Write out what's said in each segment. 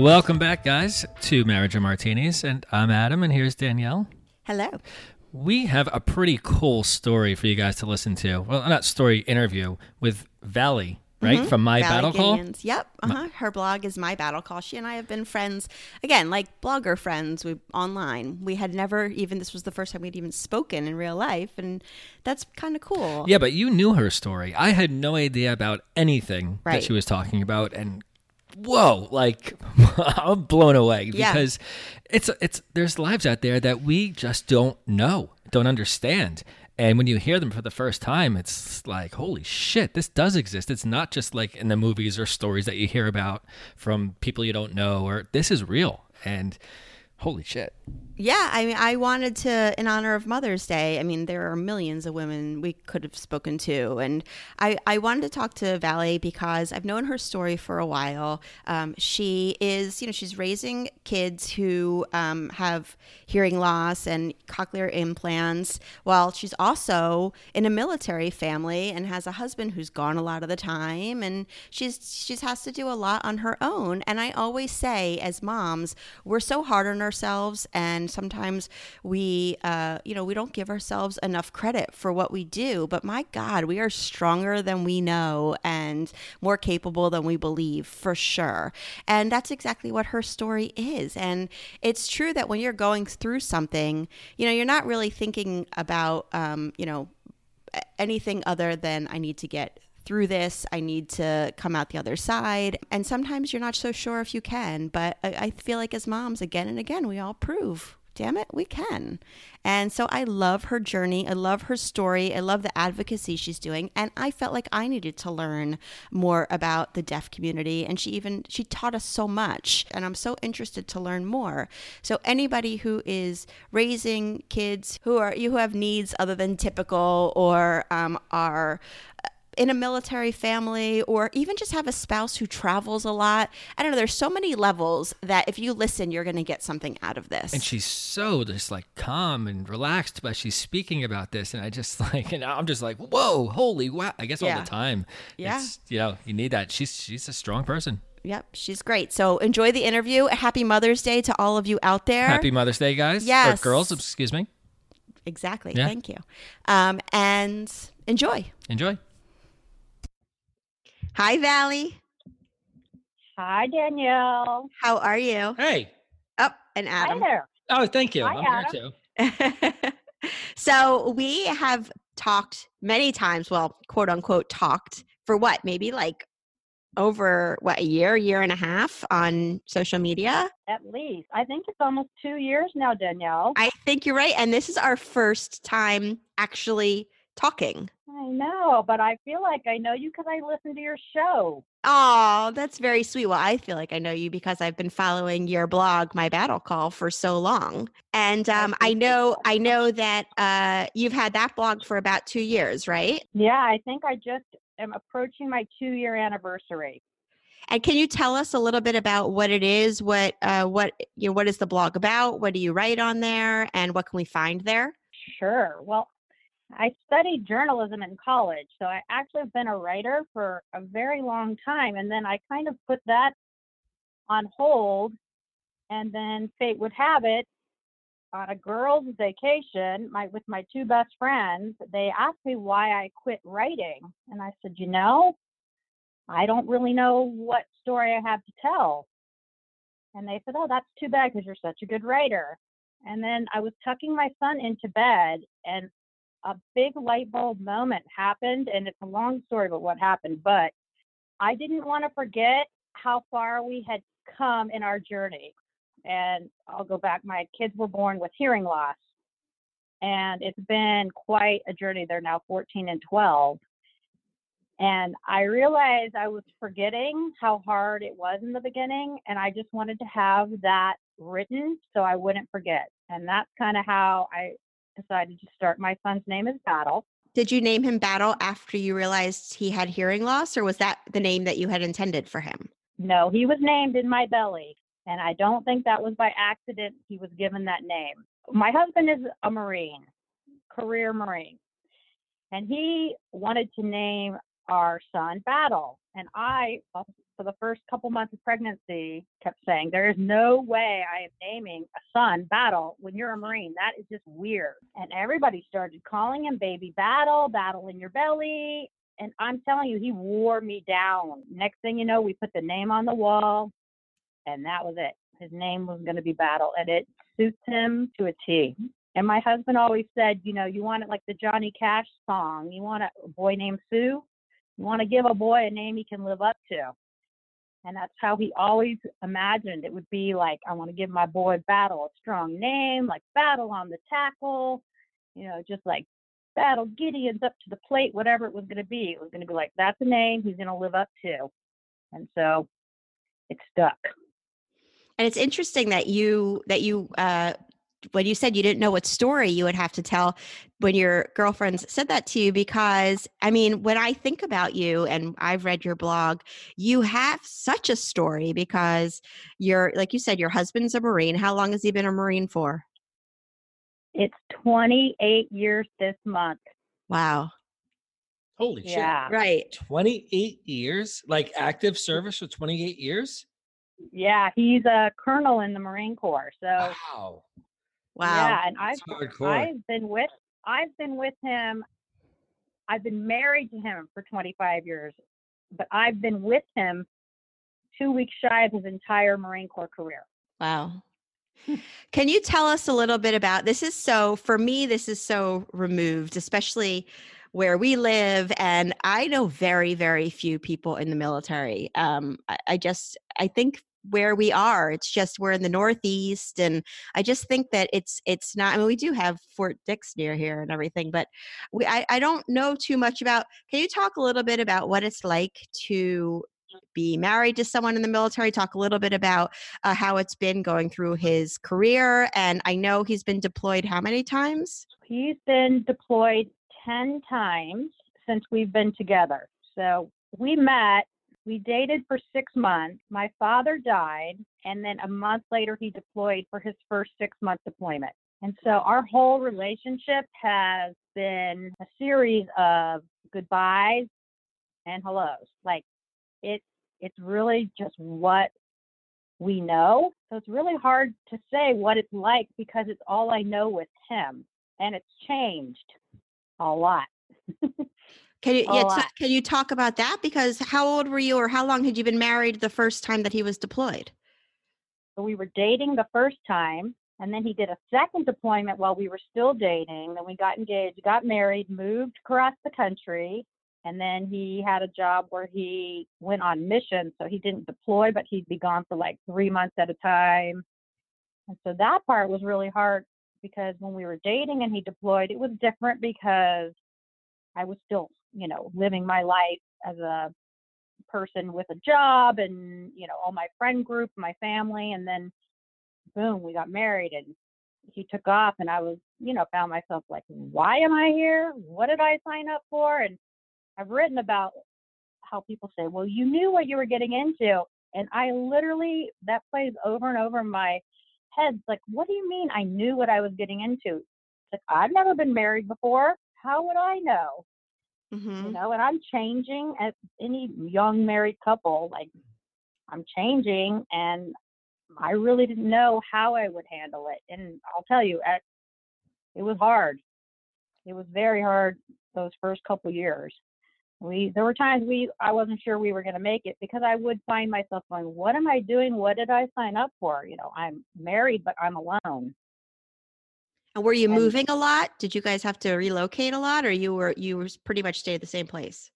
Welcome back, guys, to Marriage and Martinis. And I'm Adam, and here's Danielle. Hello. We have a pretty cool story for you guys to listen to. Well, not story, interview with Valli, right? From My Valli Battle Call. Yep. Uh-huh. Her blog is My Battle Call. She and I have been friends, again, like blogger friends we, online. We had never even, this was the first time we'd even spoken in real life. And that's kind of cool. Yeah, but you knew her story. I had no idea about anything that she was talking about, and whoa, like I'm blown away Yeah. because it's it's there's lives out there that we just don't know, don't understand. And when you hear them for the first time, it's like, holy shit, this does exist. It's not just like in the movies or stories that you hear about from people you don't know, or this is real. And holy shit. Yeah, I mean, I wanted to, in honor of Mother's Day. I mean, there are millions of women we could have spoken to, and I, I wanted to talk to Valli because I've known her story for a while. Um, she is, you know, she's raising kids who um, have hearing loss and cochlear implants, while she's also in a military family and has a husband who's gone a lot of the time, and she's she's has to do a lot on her own. And I always say, as moms, we're so hard on ourselves and sometimes we uh, you know we don't give ourselves enough credit for what we do but my god we are stronger than we know and more capable than we believe for sure and that's exactly what her story is and it's true that when you're going through something you know you're not really thinking about um, you know anything other than I need to get through this. I need to come out the other side. And sometimes you're not so sure if you can, but I, I feel like as moms, again and again, we all prove. Damn it, we can. And so I love her journey. I love her story. I love the advocacy she's doing. And I felt like I needed to learn more about the deaf community. And she even she taught us so much. And I'm so interested to learn more. So anybody who is raising kids who are you who have needs other than typical or um, are in a military family or even just have a spouse who travels a lot. I don't know. There's so many levels that if you listen, you're going to get something out of this. And she's so just like calm and relaxed, but she's speaking about this, and I just like, and I'm just like, whoa, holy wow! I guess all the time, Yeah. it's, you know, you need that. She's she's a strong person. Yep, she's great. So enjoy the interview. Happy Mother's Day to all of you out there. Happy Mother's Day, guys. Yes. or girls. Excuse me. Exactly. Yeah. Thank you. Um, and enjoy. Enjoy. Hi, Valli. Hi, Danielle. How are you? Hey. Up and Adam. Hi Adam. there. Oh, thank you. Hi, I'm here too. so we have talked many times, well, quote unquote, talked for what, maybe like over what, a year, year and a half on social media? At least. I think it's almost two years now, Danielle. I think you're right. And this is our first time actually talking. I know, but I feel like I know you because I listen to your show. Oh, that's very sweet. Well, I feel like I know you because I've been following your blog, My Battle Call, for so long. And um, I know, I know that uh, you've had that blog for about two years, right? Yeah, I think I just am approaching my two year anniversary. And can you tell us a little bit about what it is? What, uh, what, you know, what is the blog about? What do you write on there, and what can we find there? Sure. Well, I studied journalism in college, so I actually have been a writer for a very long time. And then I kind of put that on hold. And then fate would have it, on a girls' vacation, my with my two best friends, they asked me why I quit writing, and I said, you know, I don't really know what story I have to tell. And they said, Oh, that's too bad because you're such a good writer. And then I was tucking my son into bed, and a big light bulb moment happened. And it's a long story about what happened, but I didn't want to forget how far we had come in our journey. And I'll go back, my kids were born with hearing loss. And it's been quite a journey. They're now 14 and 12. And I realized I was forgetting how hard it was in the beginning. And I just wanted to have that written so I wouldn't forget. And that's kind of how I decided to start. My son's name is Battle. Did you name him Battle after you realized he had hearing loss, or was that the name that you had intended for him? No, he was named in my belly. And I don't think that was by accident he was given that name. My husband is a Marine, career Marine. And he wanted to name our son Battle. And I, for the first couple months of pregnancy, kept saying, There is no way I am naming a son Battle when you're a Marine. That is just weird. And everybody started calling him Baby Battle, Battle in your belly. And I'm telling you, he wore me down. Next thing you know, we put the name on the wall, and that was it. His name was going to be Battle, and it suits him to a T. And my husband always said, you know, you want it like the Johnny Cash song. You want a boy named Sue. You want to give a boy a name he can live up to. And that's how he always imagined it would be like, I want to give my boy Battle a strong name, like Battle on the tackle, you know, just like Battle Gideon's up to the plate, whatever it was going to be. It was going to be like, that's a name he's going to live up to. And so it stuck. And it's interesting that you that you uh, when you said you didn't know what story you would have to tell when your girlfriends said that to you because i mean when i think about you and i've read your blog you have such a story because you're like you said your husband's a marine how long has he been a marine for it's 28 years this month wow Holy yeah shit. right 28 years? Like active service for 28 years? yeah he's a colonel in the marine corps so Wow. Wow Yeah, and I've. I've been with I've been with him. I've been married to him for 25 years, but I've been with him two weeks shy of his entire Marine Corps career. Wow. Can you tell us a little bit about this? Is so for me, this is so removed, especially where we live. And I know very, very few people in the military. Um, I, I just, I think where we are, it's just we're in the Northeast, and I just think that it's it's not. I mean, we do have Fort Dix near here and everything, but we I, I don't know too much about. Can you talk a little bit about what it's like to be married to someone in the military? Talk a little bit about uh, how it's been going through his career. And I know he's been deployed how many times? He's been deployed 10 times since we've been together. So we met, we dated for six months. My father died, and then a month later, he deployed for his first six month deployment. And so our whole relationship has been a series of goodbyes and hellos. Like it, it's really just what we know. So it's really hard to say what it's like because it's all I know with him, and it's changed a lot. Can you yeah, oh, so lot. can you talk about that? Because how old were you, or how long had you been married the first time that he was deployed? So we were dating the first time, and then he did a second deployment while we were still dating. Then we got engaged, got married, moved across the country, and then he had a job where he went on mission. So he didn't deploy, but he'd be gone for like three months at a time. And so that part was really hard because when we were dating and he deployed, it was different because I was still, you know, living my life as a person with a job and, you know, all my friend group, my family. And then boom, we got married and he took off and I was, you know, found myself like, why am I here? What did I sign up for? And I've written about how people say, well, you knew what you were getting into. And I literally, that plays over and over in my head. It's like, what do you mean I knew what I was getting into? It's like, I've never been married before. How would I know? Mm-hmm. You know, and I'm changing as any young married couple. Like, I'm changing and I really didn't know how I would handle it. And I'll tell you, at, it was hard. It was very hard those first couple years. we there were times we I wasn't sure we were going to make it because I would find myself going, "What am I doing? What did I sign up for?" You know, I'm married, but I'm alone. And were you And- moving a lot? Did you guys have to relocate a lot, or you were you were pretty much stayed the same place?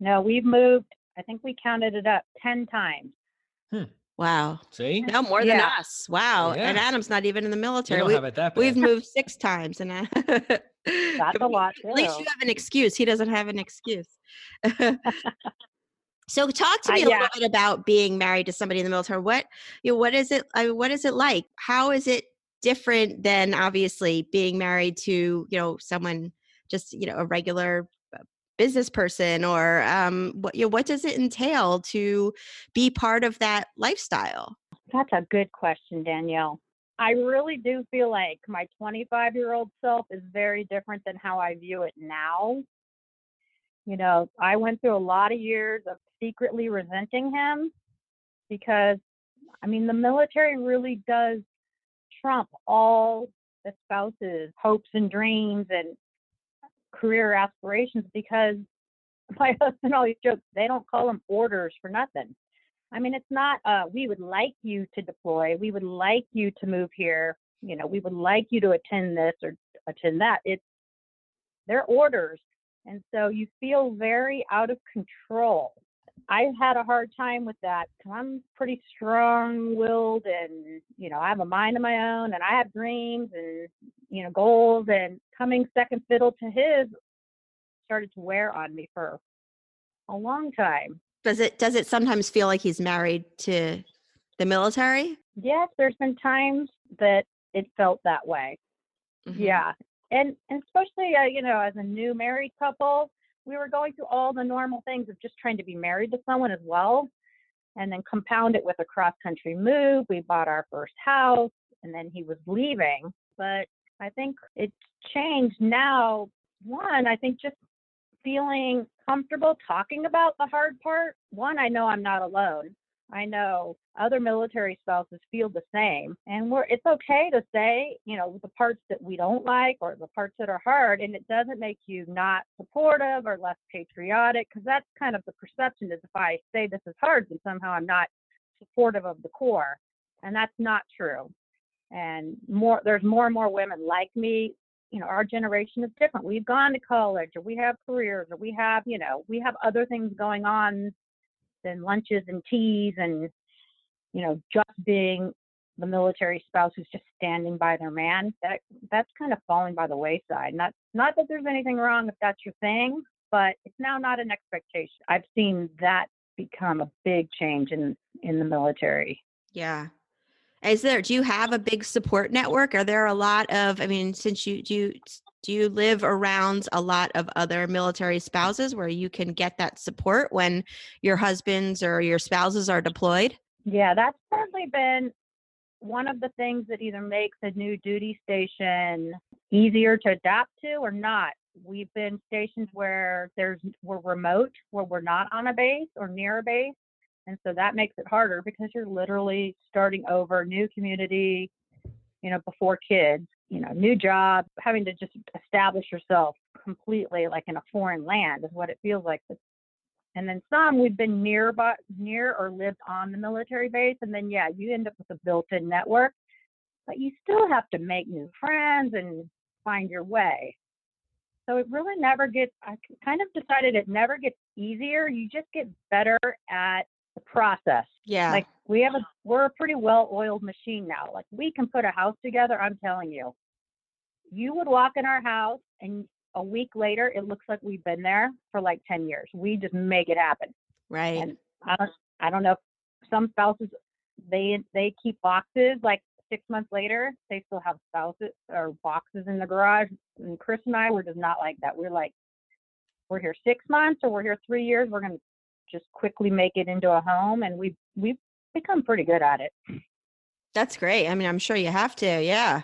No, we've moved. I think we counted it up ten times. Wow, See, you no more than us. Wow, and Adam's not even in the military. We, have that we've moved six times, and I, That's a lot At least you have an excuse. He doesn't have an excuse. so talk to Uh, me a yeah. little bit about being married to somebody in the military. What you know, what is it? I mean, what is it like? How is it different than obviously being married to you know someone just you know a regular uh, business person or um what you know, what does it entail to be part of that lifestyle? That's a good question, Danielle. I really do feel like my 25 year old self is very different than how I view it now. You know, I went through a lot of years of secretly resenting him because, I mean, the military really does trump all the spouse's hopes and dreams and career aspirations because my husband always jokes they don't call them orders for nothing. I mean, it's not, uh, we would like you to deploy. We would like you to move here. You know, we would like you to attend this or attend that. It's, they're orders. And so you feel very out of control. I had a hard time with that because I'm pretty strong willed and, you know, I have a mind of my own and I have dreams and, you know, goals and coming second fiddle to his started to wear on me for a long time. Does it does it sometimes feel like he's married to the military? Yes, there's been times that it felt that way. Mhm. Yeah. And, and especially, uh, you know, as a new married couple, we were going through all the normal things of just trying to be married to someone as well. And then compound it with a cross country move. We bought our first house and then he was leaving. But I think it's changed now. One, I think just feeling comfortable talking about the hard part. One, I know I'm not alone. I know other military spouses feel the same. And we're it's okay to say, you know, the parts that we don't like or the parts that are hard and it doesn't make you not supportive or less patriotic because that's kind of the perception is if I say this is hard then somehow I'm not supportive of the Corps. And that's not true. And more there's more and more women like me. You know, our generation is different. We've gone to college or we have careers or we have, you know, we have other things going on than lunches and teas and you know just being the military spouse who's just standing by their man that that's kind of falling by the wayside. Not not that there's anything wrong if that's your thing but it's now not an expectation. I've seen that become a big change in in the military. Yeah. Is there do you have a big support network? Are there a lot of I mean, since you do you do you live around a lot of other military spouses where you can get that support when your husbands or your spouses are deployed? Yeah, that's certainly been one of the things that either makes a new duty station easier to adapt to or not. We've been stations where there's we're remote, where we're not on a base or near a base. And so that makes it harder because you're literally starting over, new community, you know, before kids, you know, new job, having to just establish yourself completely like in a foreign land is what it feels like and then some we've been near nearby, near or lived on the military base, and then yeah, you end up with a built-in network, but you still have to make new friends and find your way. So it really never gets. I kind of decided it never gets easier. You just get better at the process. Yeah. Like we have a, we're a pretty well-oiled machine now. Like we can put a house together. I'm telling you, you would walk in our house and a week later, it looks like we've been there for like 10 years. We just make it happen. right. And I don't, I don't know if some spouses, they, they keep boxes like six months later, they still have spouses or boxes in the garage. And Chris and I were just not like that. We're like, we're here six months or we're here three years. We're going to just quickly make it into a home. And we, we've become pretty good at it. That's great. I mean, I'm sure you have to. Yeah.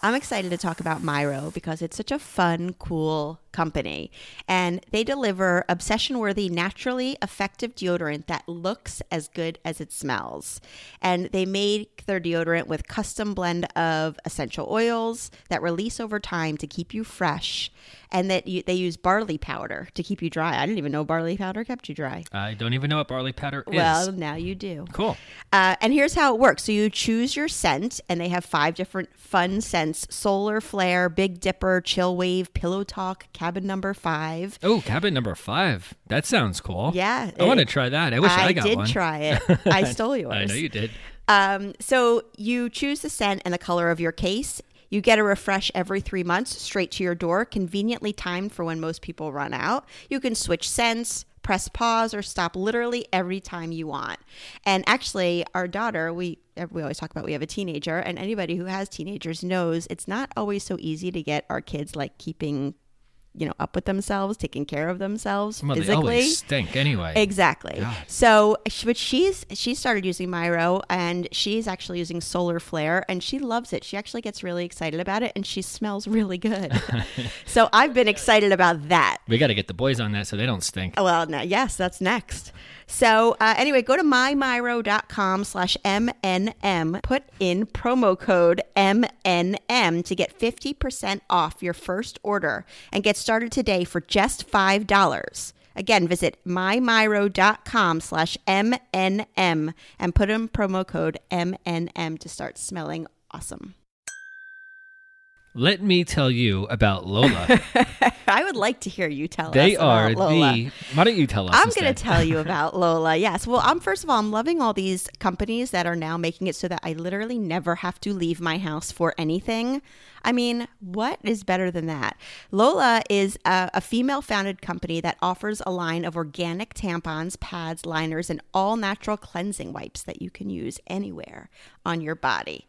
I'm excited to talk about Myro because it's such a fun, cool company. And they deliver obsession worthy, naturally effective deodorant that looks as good as it smells. And they make their deodorant with custom blend of essential oils that release over time to keep you fresh. And that you, they use barley powder to keep you dry. I didn't even know barley powder kept you dry. I don't even know what barley powder is. Well, now you do. cool. Uh, and here's how it works. So you choose your scent, and they have five different fun scents: Solar Flare, Big Dipper, Chill Wave, Pillow Talk, Cabin Number Five. Oh, cabin number five. That sounds cool. Yeah, I want to try that. I wish I, got did one. try it. I stole yours. I know you did. Um, so you choose the scent and the color of your case. You get a refresh every three months straight to your door, conveniently timed for when most people run out. You can switch scents, press pause, or stop literally every time you want. And actually, our daughter, we we always talk about we have a teenager, and anybody who has teenagers knows it's not always so easy to get our kids like keeping, you know, up with themselves, taking care of themselves Well, they physically. stink anyway. Exactly. God. So, but she's she started using Myro, and she's actually using Solar Flare, and she loves it. She actually gets really excited about it, and she smells really good. so I've been excited about that. we got to get the boys on that so they don't stink. Well, no, yes, that's next. So uh, anyway, go to mymyro.com slash MNM. Put in promo code MNM to get 50% off your first order and get started today for just $5. Again, visit mymyro.com slash MNM and put in promo code MNM to start smelling awesome. Let me tell you about Lola. I would like to hear you tell they us are about Lola. the. Why don't you tell us? I'm going to tell you about Lola. Yes. Well, I'm first of all, I'm loving all these companies that are now making it so that I literally never have to leave my house for anything. I mean, what is better than that? Lola is a, a female founded company that offers a line of organic tampons, pads, liners, and all natural cleansing wipes that you can use anywhere on your body.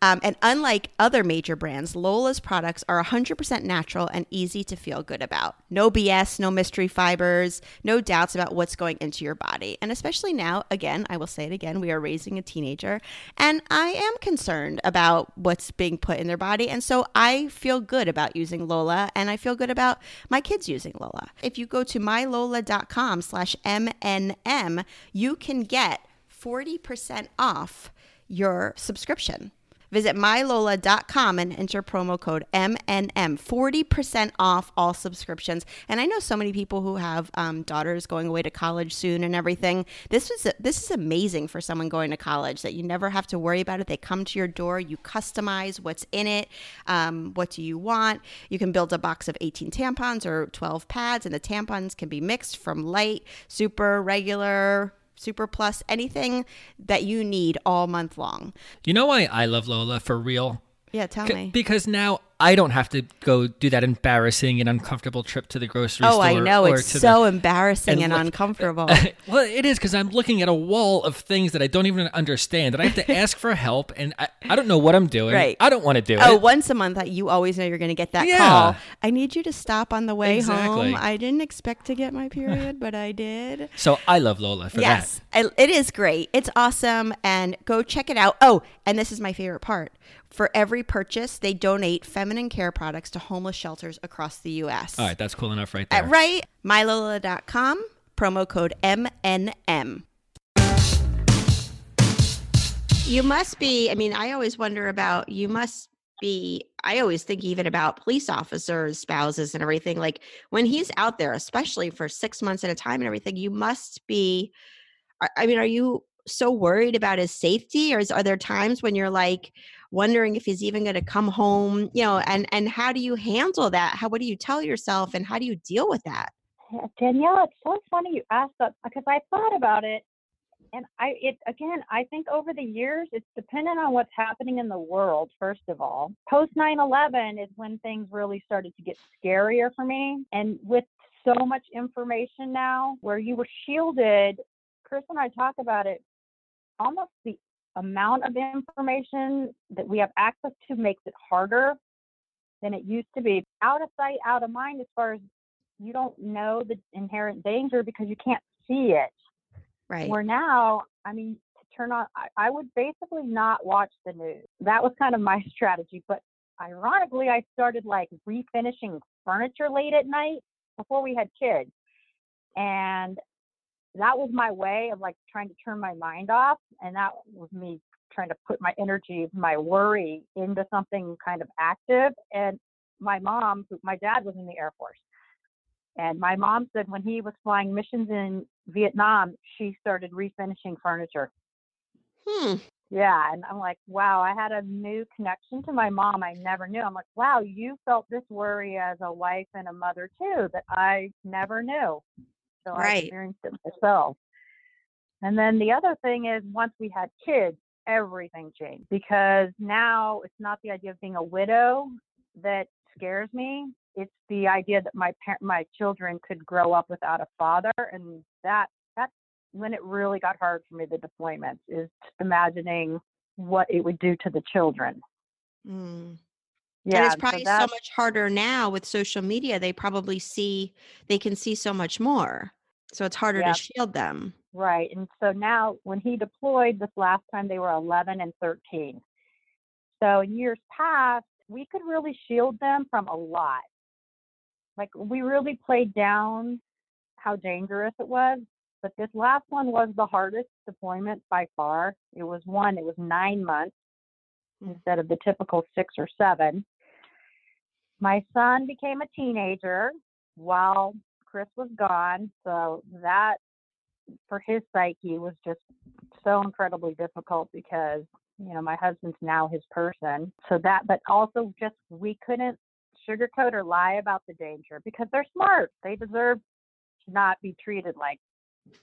Um, and unlike other major brands, Lola's products are 100% natural and easy to feel good about. No BS, no mystery fibers, no doubts about what's going into your body. And especially now, again, I will say it again, we are raising a teenager, and I am concerned about what's being put in their body. And so I feel good about using Lola, and I feel good about my kids using Lola. If you go to mylola.com slash MNM, you can get 40% off your subscription. Visit mylola.com and enter promo code MNM. 40% off all subscriptions. And I know so many people who have um, daughters going away to college soon and everything. This was this is amazing for someone going to college that you never have to worry about it. They come to your door, you customize what's in it, um, what do you want. You can build a box of 18 tampons or 12 pads, and the tampons can be mixed from light, super, regular, super plus, anything that you need all month long. You know why I love Lola for real? Yeah, tell C- me. Because now I don't have to go do that embarrassing and uncomfortable trip to the grocery Oh, store. Oh, I know. or It's so the, embarrassing and and, look- uncomfortable. well, it is because I'm looking at a wall of things that I don't even understand, and I have to ask for help, and I, I don't know what I'm doing. Right. I don't want to do Oh, it. Oh, once a month, you always know you're going to get that Yeah. call. I need you to stop on the way Exactly. home. I didn't expect to get my period, but I did. So I love Lola for yes, that. Yes, it is great. It's awesome, and go check it out. Oh, and this is my favorite part. For every purchase, they donate feminine care products to homeless shelters across the U.S. All right, that's cool enough right there. right? MyLola.com, promo code MNM. You must be, I mean, I always wonder about, you must be, I always think even about police officers, spouses, and everything. Like when he's out there, especially for six months at a time and everything, you must be, I- I mean, are you so worried about his safety or is, are there times when you're like wondering if he's even going to come home you know and and how do you handle that how what do you tell yourself and how do you deal with that eh, Danielle, it's so funny you asked that because I thought about it, and I it again. I think over the years, it's dependent on what's happening in the world. First of all, post 9/11 is when things really started to get scarier for me, and with so much information now, where you were shielded. Chris and I talk about it. Almost the amount of information that we have access to makes it harder than it used to be. Out of sight, out of mind, as far as you don't know the inherent danger because you can't see it. right Where now, I mean, to turn on, I, I would basically not watch the news. That was kind of my strategy. But ironically, I started like refinishing furniture late at night before we had kids. And that was my way of like trying to turn my mind off. And that was me trying to put my energy, my worry into something kind of active. And my mom, my dad was in the Air Force. And my mom said when he was flying missions in Vietnam, she started refinishing furniture. Hmm. Yeah. And I'm like, wow, I had a new connection to my mom I never knew. I'm like, wow, you felt this worry as a wife and a mother too that I never knew. So I Right. experienced it myself. And then the other thing is once we had kids, everything changed because now it's not the idea of being a widow that scares me. It's the idea that my par- my children could grow up without a father, and that that's when it really got hard for me. The deployments is just imagining what it would do to the children. Mm. Yeah, and it's probably so that's- much harder now with social media. They probably see, they can see so much more. So it's harder Yeah. to shield them. Right. And so now when he deployed this last time, they were 11 and 13. So in years past, we could really shield them from a lot. Like we really played down how dangerous it was. But this last one was the hardest deployment by far. It was one, it was nine months Mm. instead of the typical six or seven. My son became a teenager while Chris was gone. So that for his psyche was just so incredibly difficult because you know my husband's now his person so that but also just we couldn't sugarcoat or lie about the danger because they're smart they deserve to not be treated like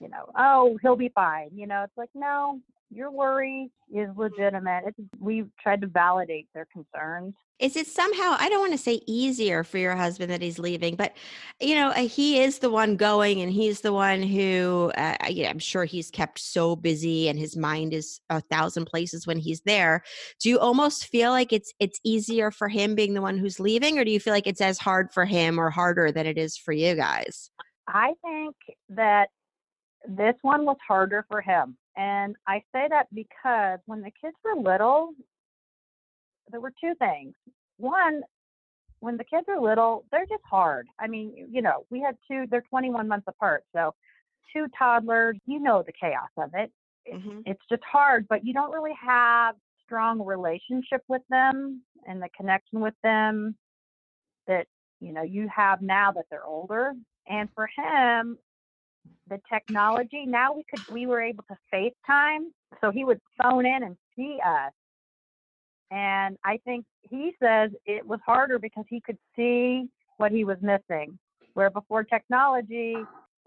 you know oh he'll be fine you know it's like no your worry is legitimate it's we tried to validate their concerns Is it somehow, I don't want to say easier for your husband that he's leaving, but you know, uh, he is the one going and he's the one who, uh, I'm sure he's kept so busy and his mind is a thousand places when he's there. Do you almost feel like it's it's easier for him being the one who's leaving, or do you feel like it's as hard for him or harder than it is for you guys? I think that this one was harder for him. And I say that because when the kids were little, there were two things. One, when the kids are little, they're just hard. I mean, you know, we had two, they're 21 months apart. So two toddlers, you know the chaos of it. Mhm. It's just hard, but you don't really have strong relationship with them and the connection with them that, you know, you have now that they're older. And for him, the technology now we could we were able to FaceTime, so he would phone in and see us. And I think he says it was harder because he could see what he was missing. Where before technology,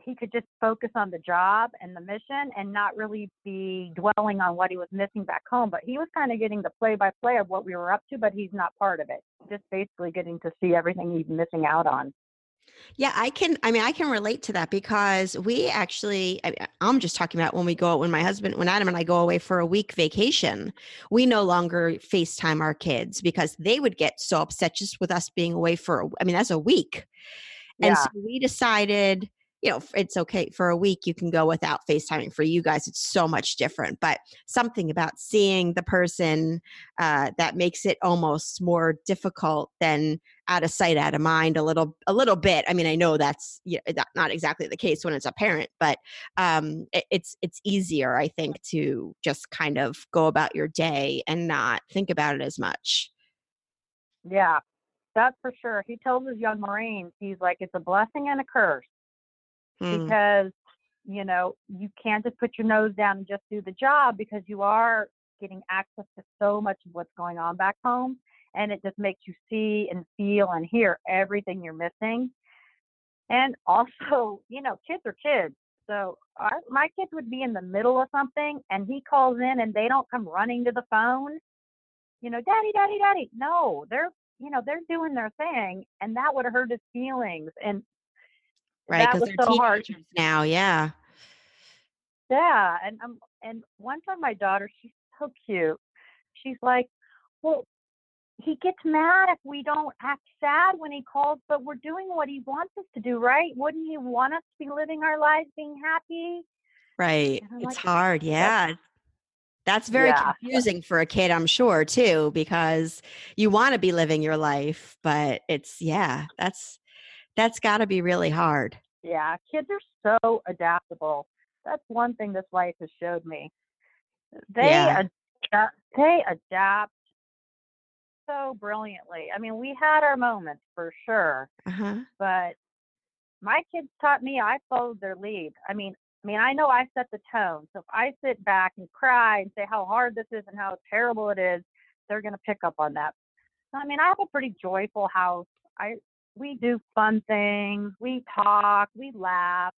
he could just focus on the job and the mission and not really be dwelling on what he was missing back home. But he was kind of getting the play by play of what we were up to, but he's not part of it. Just basically getting to see everything he's missing out on. Yeah, I can. I mean, I can relate to that because we actually, I, I'm just talking about when we go, when my husband, when Adam and I go away for a week vacation, we no longer FaceTime our kids because they would get so upset just with us being away for, I mean, that's a week. And Yeah. so we decided, you know, it's okay for a week. You can go without FaceTiming. For you guys, it's so much different. But something about seeing the person uh, that makes it almost more difficult than out of sight, out of mind. A little, a little bit. I mean, I know that's you know, not exactly the case when it's a parent, but um, it, it's it's easier, I think, to just kind of go about your day and not think about it as much. Yeah, that's for sure. He tells his young Marines, he's like, it's a blessing and a curse Mm. because, you know, you can't just put your nose down and just do the job because you are getting access to so much of what's going on back home. And it just makes you see and feel and hear everything you're missing. And also, you know, kids are kids. So our, my kids would be in the middle of something and he calls in and they don't come running to the phone you know, daddy, daddy, daddy. No, they're, you know, they're doing their thing. And that would hurt his feelings. And right, because they're so hard. now. Yeah. yeah. And, um, and one time my daughter, she's so cute. She's like, well, he gets mad if we don't act sad when he calls, but we're doing what he wants us to do, right? Wouldn't he want us to be living our lives being happy? Right. It's like, hard. Yeah. That's very Yeah. confusing for a kid, I'm sure, too, because you want to be living your life, but it's yeah, that's that's got to be really hard. Yeah, kids are so adaptable. That's one thing this life has showed me. They Yeah. adapt, they adapt so brilliantly. I mean, we had our moments for sure, Uh-huh. but my kids taught me I followed their lead. I mean, I mean, I know I set the tone. So if I sit back and cry and say how hard this is and how terrible it is, they're going to pick up on that. I mean, I have a pretty joyful house. I we do fun things, we talk, we laugh,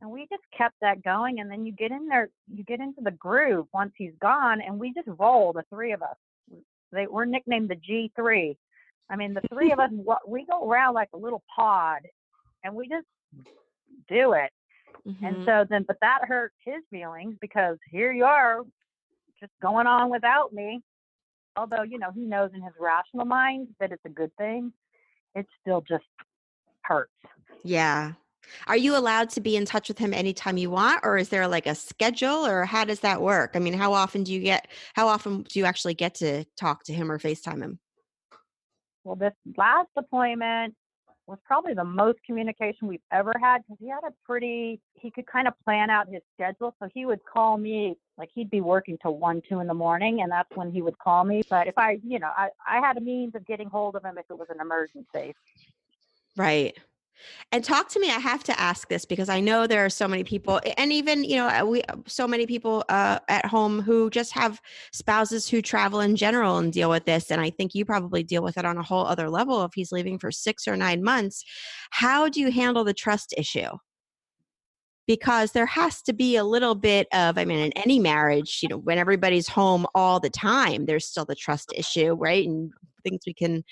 and we just kept that going. And then you get in there, you get into the groove once he's gone, and we just roll the three of us. They we're nicknamed the G3. I mean, the three of us we go around like a little pod, and we just do it. And Mhm. so then, but that hurt his feelings because here you are, just going on without me. Although, you know, he knows in his rational mind that it's a good thing, it still just hurts. Yeah. Are you allowed to be in touch with him anytime you want, or is there like a schedule, or how does that work? I mean, how often do you get? How often do you actually get to talk to him or Facetime him? Well, this last appointment was probably the most communication we've ever had because he had a pretty, he could kind of plan out his schedule. So he would call me, like he'd be working till one, two in the morning, and that's when he would call me. But if I, you know, I, I had a means of getting hold of him if it was an emergency. Right. And talk to me. I have to ask this because I know there are so many people, and even you know, uh, we so many people uh, at home who just have spouses who travel in general and deal with this. And I think you probably deal with it on a whole other level if he's leaving for six or nine months. How do you handle the trust issue? Because there has to be a little bit of, I mean, in any marriage, you know, when everybody's home all the time, there's still the trust issue, right? And things we can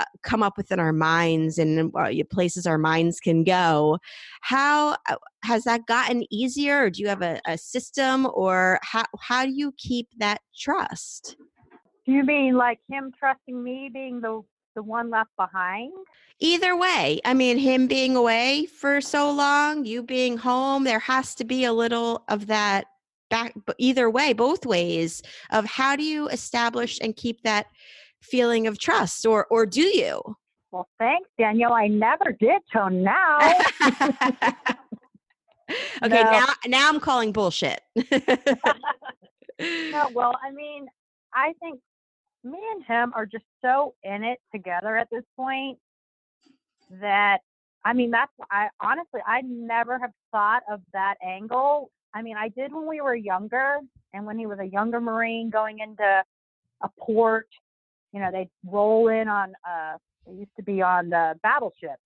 uh, come up with in our minds and uh, places our minds can go. How uh, has that gotten easier? Or do you have a, a system, or how how do you keep that trust? Do you mean like him trusting me being the the one left behind? Either way, I mean, him being away for so long, you being home, there has to be a little of that back. Either way, both ways of how do you establish and keep that feeling of trust, or or do you? Well, thanks, Danielle. I never did till now. okay, No. now now I'm calling bullshit. no, well, I mean, I think me and him are just so in it together at this point that I mean that's I honestly I never have thought of that angle. I mean, I did when we were younger and when he was a younger Marine going into a port, you know, they'd roll in on uh they used to be on the battleship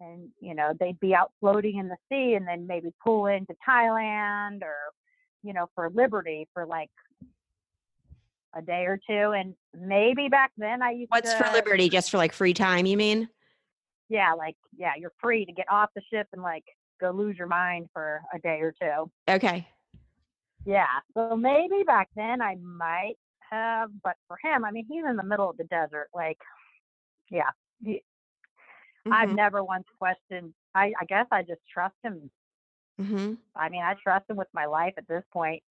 and you know, they'd be out floating in the sea and then maybe pull into Thailand or you know, for liberty for like a day or two. And maybe back then I used What's to for liberty? Just for like free time, you mean? Yeah, like yeah, you're free to get off the ship and like go lose your mind for a day or two. Okay. Yeah. So maybe back then I might have, but for him, I mean, he's in the middle of the desert. Like, yeah, he, I've Mhm, never once questioned. I, I guess I just trust him. mhm. I mean, I trust him with my life at this point,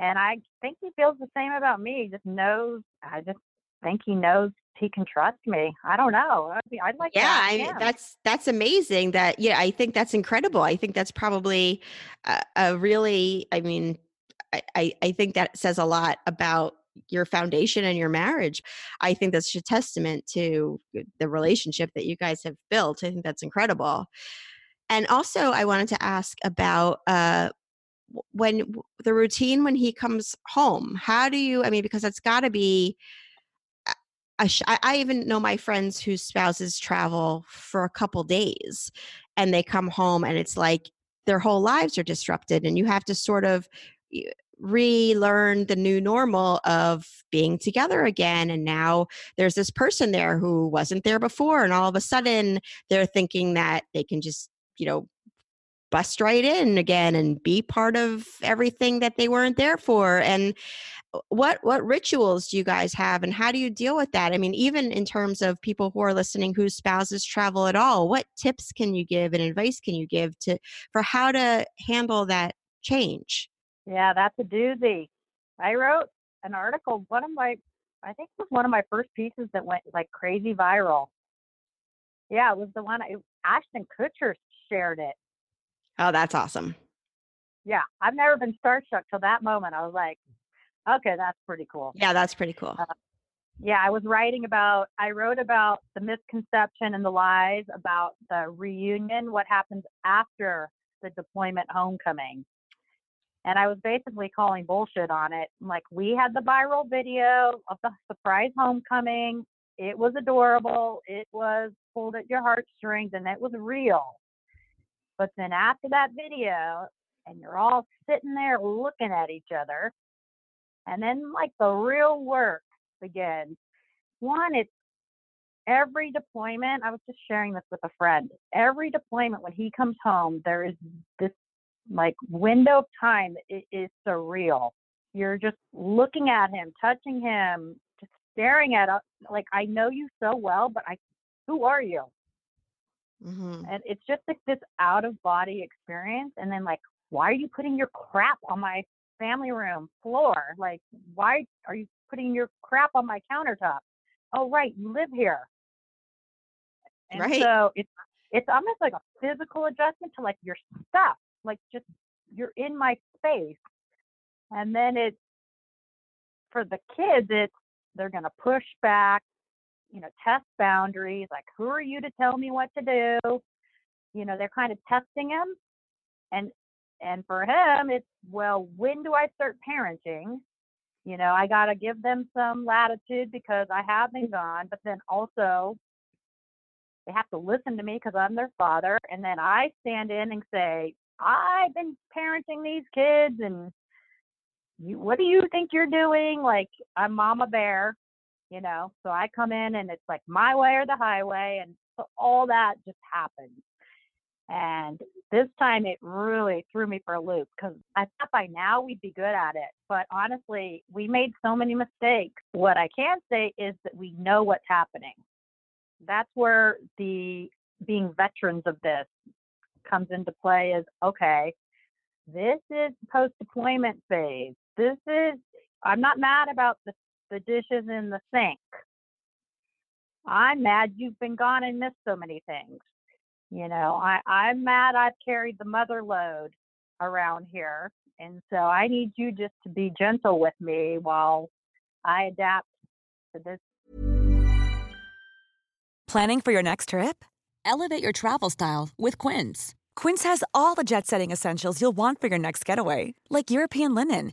and I think he feels the same about me. He just knows. I just think he knows he can trust me. I don't know. I'd, be, I'd like. Yeah, I mean, that's that's amazing. That yeah, I think that's incredible. I think that's probably a, a really. I mean, I, I I think that says a lot about your foundation and your marriage. I think that's a testament to the relationship that you guys have built. I think that's incredible. And also, I wanted to ask about uh, when the routine when he comes home. How do you? I mean, because it's got to be. I, even know my friends whose spouses travel for a couple days and they come home and it's like their whole lives are disrupted and you have to sort of relearn the new normal of being together again and now there's this person there who wasn't there before and all of a sudden they're thinking that they can just you know bust right in again and be part of everything that they weren't there for and uh, what what rituals do you guys have and how do you deal with that i mean even in terms of people who are listening whose spouses travel at all what tips can you give and advice can you give to for how to handle that change Yeah, that's a doozy. I wrote an article. One of my, I think it was one of my first pieces that went like crazy viral. Yeah, it was the one. I, Ashton Kutcher shared it. Oh, that's awesome. Yeah, I've never been starstruck till that moment. I was like, okay, that's pretty cool. Yeah, that's pretty cool. Uh, yeah, I was writing about, I wrote about the misconception and the lies about the reunion, what happens after the deployment homecoming. And I was basically calling bullshit on it. Like, we had the viral video of the surprise homecoming. It was adorable. It was pulled at your heartstrings and it was real. But then after that video, and you're all sitting there looking at each other, and then like the real work begins. One, it's every deployment. I was just sharing this with a friend. Every deployment, when he comes home, there is this like window of time. It is surreal. You're just looking at him, touching him, just staring at us. Like I know you so well, but I, who are you? Mm-hmm. And it's just like this out of body experience. And then like, why are you putting your crap on my family room floor. Like, why are you putting your crap on my countertop? Oh, right, you live here. And right. so it's it's almost like a physical adjustment to like your stuff, like just you're in my space. And then it's for the kids, it's they're gonna push back, you know, test boundaries, like who are you to tell me what to do? You know, they're kind of testing him. And and for him, it's, well, when do I start parenting? You know, I got to give them some latitude because I have been mm. gone, but then also they have to listen to me because I'm their father. And then I stand in and say, I've been parenting these kids and you, what do you think you're doing? Like, I'm Mama Bear, you know, so I come in and it's like my way or the highway. And so all that just happens. And this time it really threw me for a loop because I thought by now we'd be good at it. But honestly, we made so many mistakes. What I can say is that we know what's happening. That's where the being veterans of this comes into play is okay, this is post deployment phase. This is, I'm not mad about the, the dishes in the sink. I'm mad you've been gone and missed so many things. You know, I, I'm mad I've carried the mother load around here. And so I need you just to be gentle with me while I adapt to this. Planning for your next trip? Elevate your travel style with Quince. Quince has all the jet setting essentials you'll want for your next getaway, like European linen,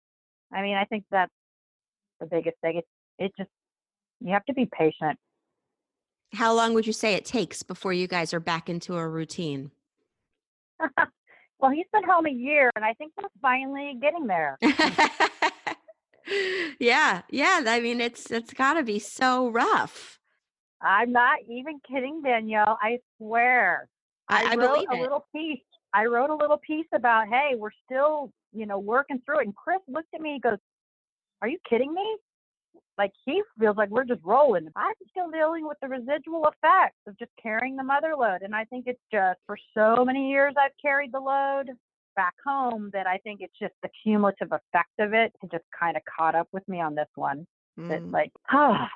I mean, I think that's the biggest thing. It it just you have to be patient how long would you say it takes before you guys are back into a routine? well, he's been home a year, and I think we're finally getting there. yeah, yeah. I mean, it's it's got to be so rough. I'm not even kidding, Danielle. I swear. I, I, I wrote a it. little piece. I wrote a little piece about, hey, we're still, you know, working through it. And Chris looked at me. He goes, "Are you kidding me?" like he feels like we're just rolling. I'm still dealing with the residual effects of just carrying the mother load. And I think it's just for so many years I've carried the load back home that I think it's just the cumulative effect of it to just kind of caught up with me on this one. Mm. That like, ah,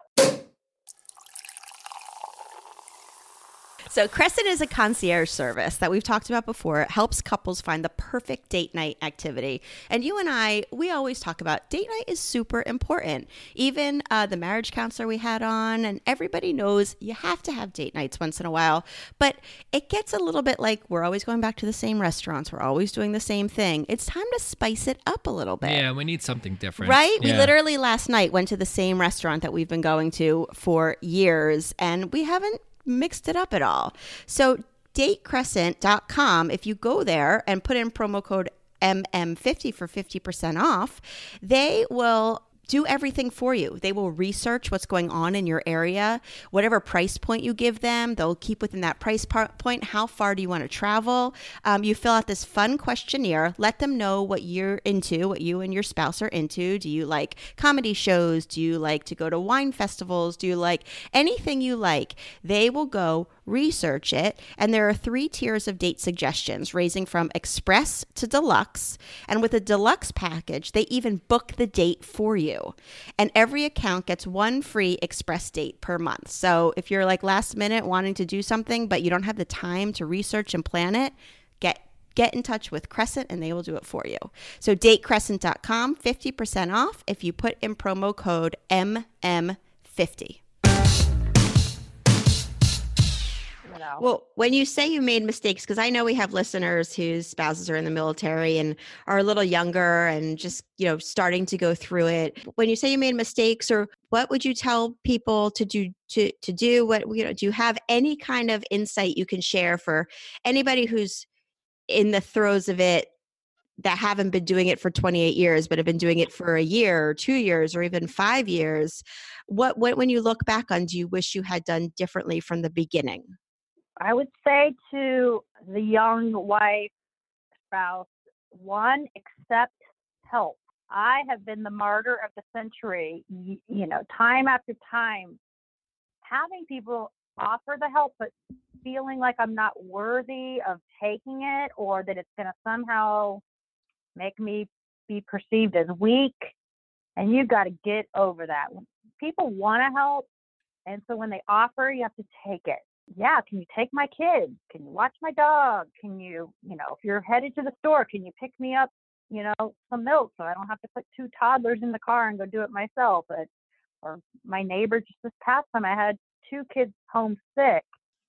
So, Crescent is a concierge service that we've talked about before. It helps couples find the perfect date night activity. And you and I, we always talk about date night is super important. Even uh, the marriage counselor we had on, and everybody knows you have to have date nights once in a while. But it gets a little bit like we're always going back to the same restaurants, we're always doing the same thing. It's time to spice it up a little bit. Yeah, we need something different. Right? Yeah. We literally last night went to the same restaurant that we've been going to for years, and we haven't mixed it up at all. So datecrescent.com, if you go there and put in promo code MM50 for 50% off, they will do everything for you. They will research what's going on in your area, whatever price point you give them, they'll keep within that price point. How far do you want to travel? Um, you fill out this fun questionnaire, let them know what you're into, what you and your spouse are into. Do you like comedy shows? Do you like to go to wine festivals? Do you like anything you like? They will go research it. And there are three tiers of date suggestions, ranging from express to deluxe. And with a deluxe package, they even book the date for you. And every account gets one free express date per month. So if you're like last minute wanting to do something, but you don't have the time to research and plan it, get get in touch with Crescent and they will do it for you. So datecrescent.com, 50% off if you put in promo code MM50. Know. Well, when you say you made mistakes, because I know we have listeners whose spouses are in the military and are a little younger and just, you know, starting to go through it. When you say you made mistakes, or what would you tell people to do to to do? What you know, do you have any kind of insight you can share for anybody who's in the throes of it that haven't been doing it for 28 years but have been doing it for a year or two years or even five years what, what when you look back on do you wish you had done differently from the beginning I would say to the young wife, spouse, one, accept help. I have been the martyr of the century, you, know, time after time, having people offer the help, but feeling like I'm not worthy of taking it or that it's going to somehow make me be perceived as weak. And you've got to get over that. People want to help. And so when they offer, you have to take it yeah, can you take my kids? Can you watch my dog? Can you, you know, if you're headed to the store, can you pick me up, you know, some milk so I don't have to put two toddlers in the car and go do it myself? But, or my neighbor just this past time, I had two kids home sick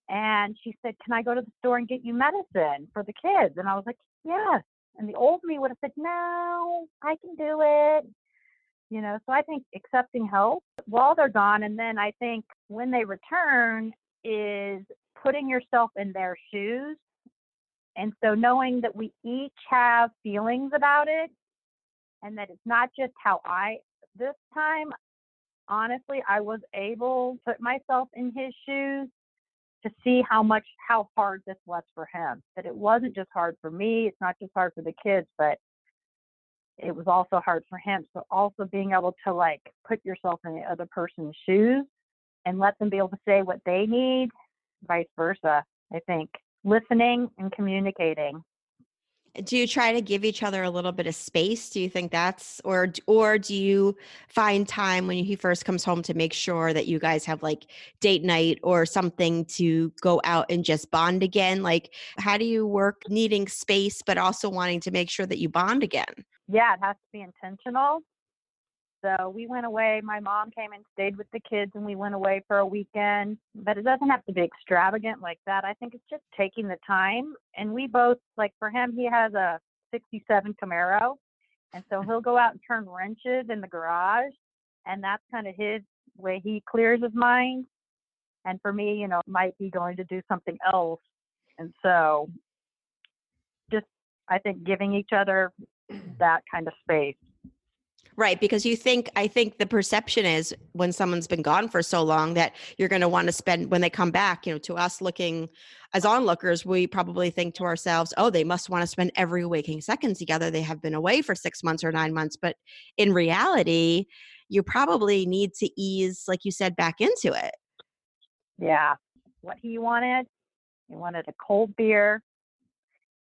and she said, Can I go to the store and get you medicine for the kids? And I was like, Yes. And the old me would have said, No, I can do it. You know, so I think accepting help while they're gone. And then I think when they return, is putting yourself in their shoes. And so knowing that we each have feelings about it and that it's not just how I, this time, honestly, I was able to put myself in his shoes to see how much, how hard this was for him. That it wasn't just hard for me, it's not just hard for the kids, but it was also hard for him. So also being able to like put yourself in the other person's shoes and let them be able to say what they need, vice versa. I think listening and communicating. Do you try to give each other a little bit of space? Do you think that's or or do you find time when he first comes home to make sure that you guys have like date night or something to go out and just bond again? Like how do you work needing space but also wanting to make sure that you bond again? Yeah, it has to be intentional. So we went away. My mom came and stayed with the kids, and we went away for a weekend. But it doesn't have to be extravagant like that. I think it's just taking the time. And we both, like for him, he has a 67 Camaro. And so he'll go out and turn wrenches in the garage. And that's kind of his way he clears his mind. And for me, you know, it might be going to do something else. And so just, I think, giving each other that kind of space. Right, because you think I think the perception is when someone's been gone for so long that you're going to want to spend when they come back, you know, to us looking as onlookers, we probably think to ourselves, "Oh, they must want to spend every waking second together. They have been away for 6 months or 9 months." But in reality, you probably need to ease like you said back into it. Yeah. What he wanted, he wanted a cold beer.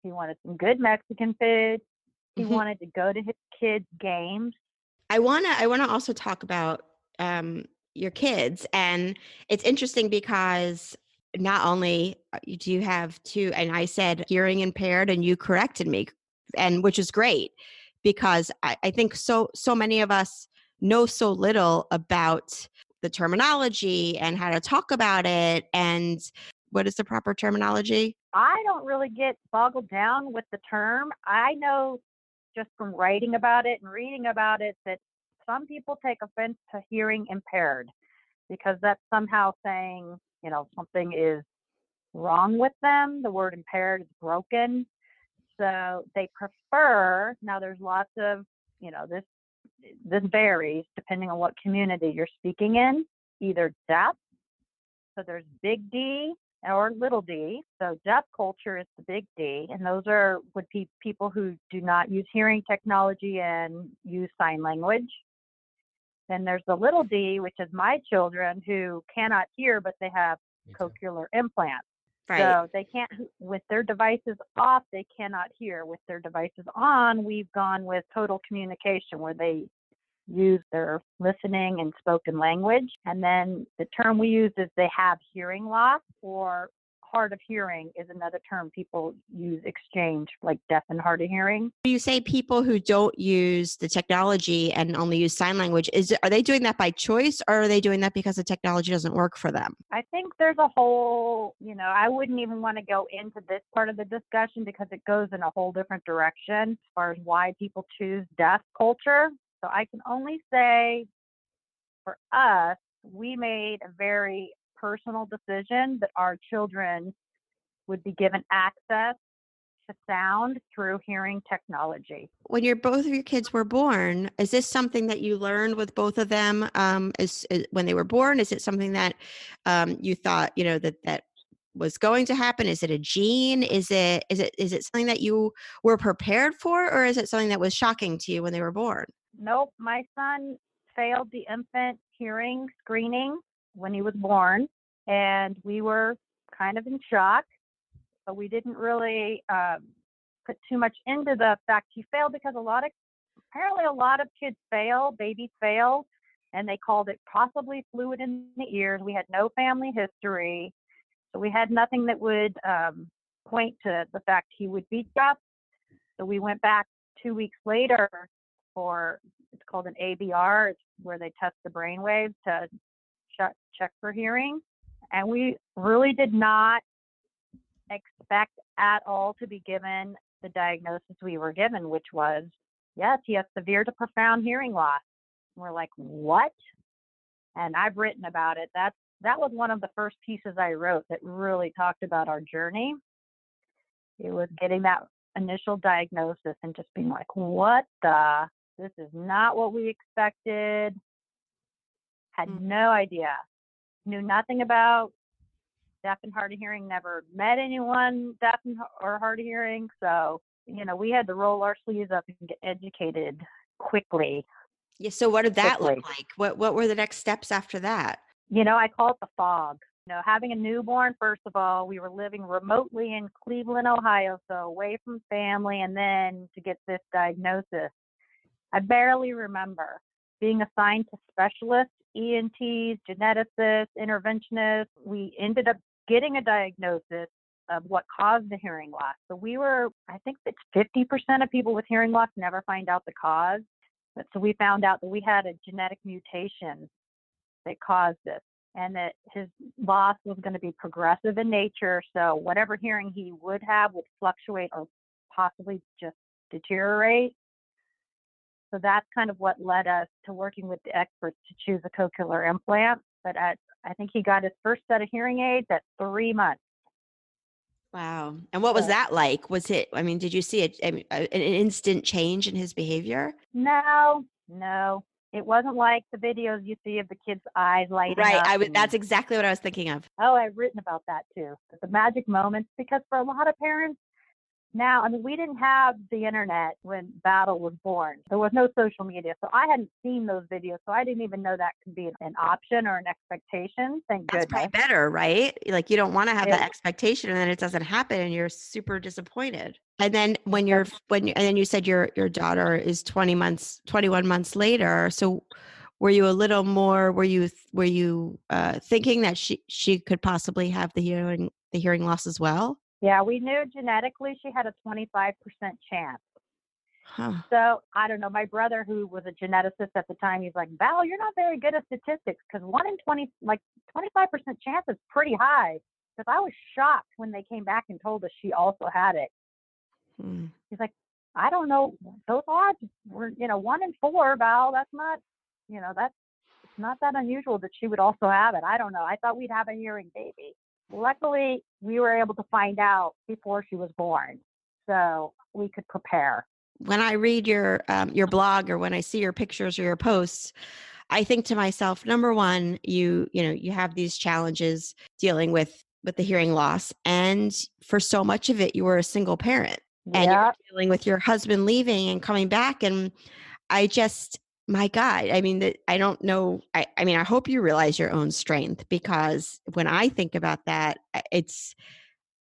He wanted some good Mexican food. He mm-hmm. wanted to go to his kids' games I want to I want to also talk about um, your kids and it's interesting because not only uh, do you have two and I said hearing impaired and you corrected me and which is great because I, I think so so many of us know so little about the terminology and how to talk about it and what is the proper terminology? I don't really get boggled down with the term. I know just from writing about it and reading about it that some people take offense to hearing impaired because that's somehow saying, you know, something is wrong with them. The word impaired is broken. So they prefer, now there's lots of, you know, this this varies depending on what community you're speaking in, either deaf, so there's big D or little d. So deaf culture is the big D, and those are would be people who do not use hearing technology and use sign language. Then there's the little d, which is my children who cannot hear, but they have cochlear implants. Right. So they can't, with their devices off, they cannot hear. With their devices on, we've gone with total communication where they use their listening and spoken language. And then the term we use is they have hearing loss or hard of hearing is another term people use exchange like deaf and hard of hearing. You say people who don't use the technology and only use sign language is are they doing that by choice or are they doing that because the technology doesn't work for them? I think there's a whole you know i wouldn't even want to go into this part of the discussion because it goes in a whole different direction as far as why people choose deaf culture so I can only say for us, we made a very personal decision that our children would be given access to sound through hearing technology. When your both of your kids were born, is this something that you learned with both of them um, is, is when they were born? Is it something that um, you thought you know that that was going to happen? Is it a gene? Is it is it is it something that you were prepared for, or is it something that was shocking to you when they were born? Nope, my son failed the infant hearing screening when he was born, and we were kind of in shock, but we didn't really um, put too much into the fact he failed because a lot of apparently a lot of kids fail, babies fail, and they called it possibly fluid in the ears. We had no family history, so we had nothing that would um, point to the fact he would be deaf. So we went back two weeks later for it's called an ABR. It's where they test the brain waves to check check for hearing. And we really did not expect at all to be given the diagnosis we were given, which was yes, he has severe to profound hearing loss. And we're like, what? And I've written about it. That's that was one of the first pieces I wrote that really talked about our journey. It was getting that initial diagnosis and just being like, what the this is not what we expected. Had mm-hmm. no idea. Knew nothing about deaf and hard of hearing, never met anyone deaf and, or hard of hearing. So, you know, we had to roll our sleeves up and get educated quickly. Yeah. So what did that quickly. look like? What what were the next steps after that? You know, I call it the fog. You know, having a newborn, first of all, we were living remotely in Cleveland, Ohio, so away from family, and then to get this diagnosis. I barely remember being assigned to specialists, ENTs, geneticists, interventionists. We ended up getting a diagnosis of what caused the hearing loss. So we were, I think it's 50% of people with hearing loss never find out the cause. So we found out that we had a genetic mutation that caused this and that his loss was going to be progressive in nature. So whatever hearing he would have would fluctuate or possibly just deteriorate. So that's kind of what led us to working with the experts to choose a cochlear implant. But at, I think he got his first set of hearing aids at three months. Wow. And what was that like? Was it, I mean, did you see a, a, an instant change in his behavior? No, no. It wasn't like the videos you see of the kids' eyes lighting right. up. Right. That's exactly what I was thinking of. Oh, I've written about that too. The magic moments, because for a lot of parents, now, I mean, we didn't have the internet when Battle was born. There was no social media. So I hadn't seen those videos. So I didn't even know that could be an option or an expectation. Thank That's goodness. better, right? Like you don't want to have that expectation and then it doesn't happen and you're super disappointed. And then when you're, when you, and then you said your, your daughter is 20 months, 21 months later. So were you a little more, were you, were you uh, thinking that she, she could possibly have the hearing, the hearing loss as well? Yeah, we knew genetically she had a 25% chance. Huh. So I don't know. My brother, who was a geneticist at the time, he's like, Val, you're not very good at statistics because one in 20, like 25% chance is pretty high. Because I was shocked when they came back and told us she also had it. Hmm. He's like, I don't know. Those odds were, you know, one in four, Val. That's not, you know, that's it's not that unusual that she would also have it. I don't know. I thought we'd have a hearing baby. Luckily, we were able to find out before she was born. So we could prepare. When I read your um, your blog or when I see your pictures or your posts, I think to myself, number one, you you know you have these challenges dealing with with the hearing loss, and for so much of it, you were a single parent, and you're dealing with your husband leaving and coming back, and I just my God, I mean, that I don't know. I, I mean, I hope you realize your own strength because when I think about that, it's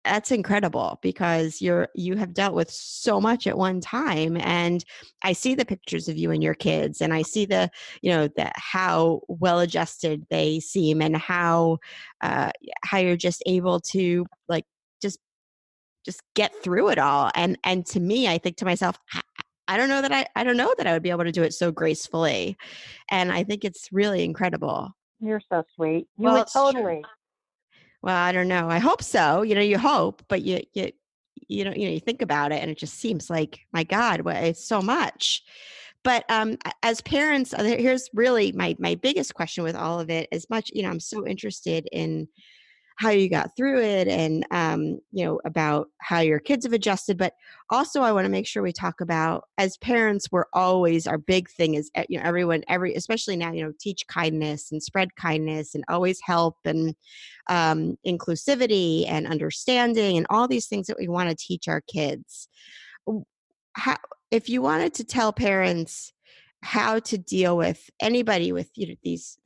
that's incredible because you're you have dealt with so much at one time and i see the pictures of you and your kids and i see the you know the how well adjusted they seem and how uh how you're just able to like just just get through it all and and to me i think to myself I don't know that I, I don't know that I would be able to do it so gracefully. And I think it's really incredible. You're so sweet. You well, would totally. Well, I don't know. I hope so. You know, you hope, but you you you know, you know, you think about it and it just seems like, my God, what it's so much. But um, as parents, uh, here's really my my biggest question with all of it. As much, you know, I'm so interested in how you got through it and um, you know about how your kids have adjusted but also i want to make sure we talk about as parents we're always our big thing is eh, you know everyone every especially now you know teach kindness and spread kindness and always help and um, inclusivity and understanding and all these things that we want to teach our kids. How, if you wanted to tell parents how to deal with anybody with you know these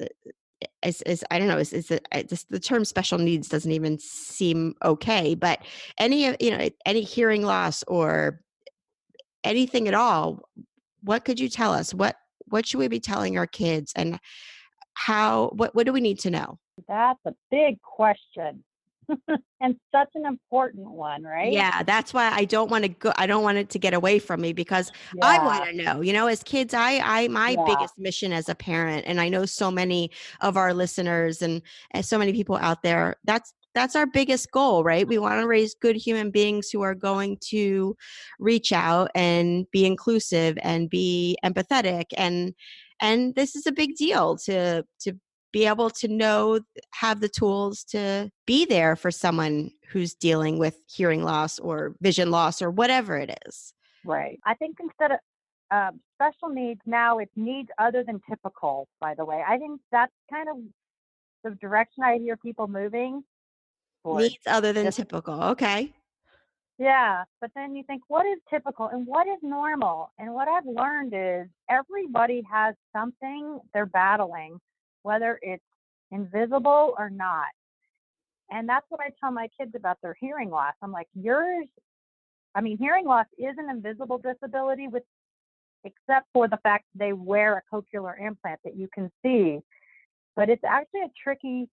is, is I don't know is is just the term special needs doesn't even seem okay. But any of you know any hearing loss or anything at all, what could you tell us? What what should we be telling our kids and how what what do we need to know? That's a big question. and such an important one, right? Yeah, that's why I don't want to go I don't want it to get away from me because yeah. I want to know. You know, as kids, I I my yeah. biggest mission as a parent and I know so many of our listeners and, and so many people out there, that's that's our biggest goal, right? We want to raise good human beings who are going to reach out and be inclusive and be empathetic and and this is a big deal to to be able to know, have the tools to be there for someone who's dealing with hearing loss or vision loss or whatever it is. Right. I think instead of um, special needs now, it's needs other than typical, by the way. I think that's kind of the direction I hear people moving. Needs other than Just, typical. Okay. Yeah, but then you think, what is typical and what is normal? And what I've learned is everybody has something they're battling whether it's invisible or not. And that's what I tell my kids about their hearing loss. I'm like, yours, I mean, hearing loss is an invisible disability with except for the fact they wear a cochlear implant that you can see. But it's actually a tricky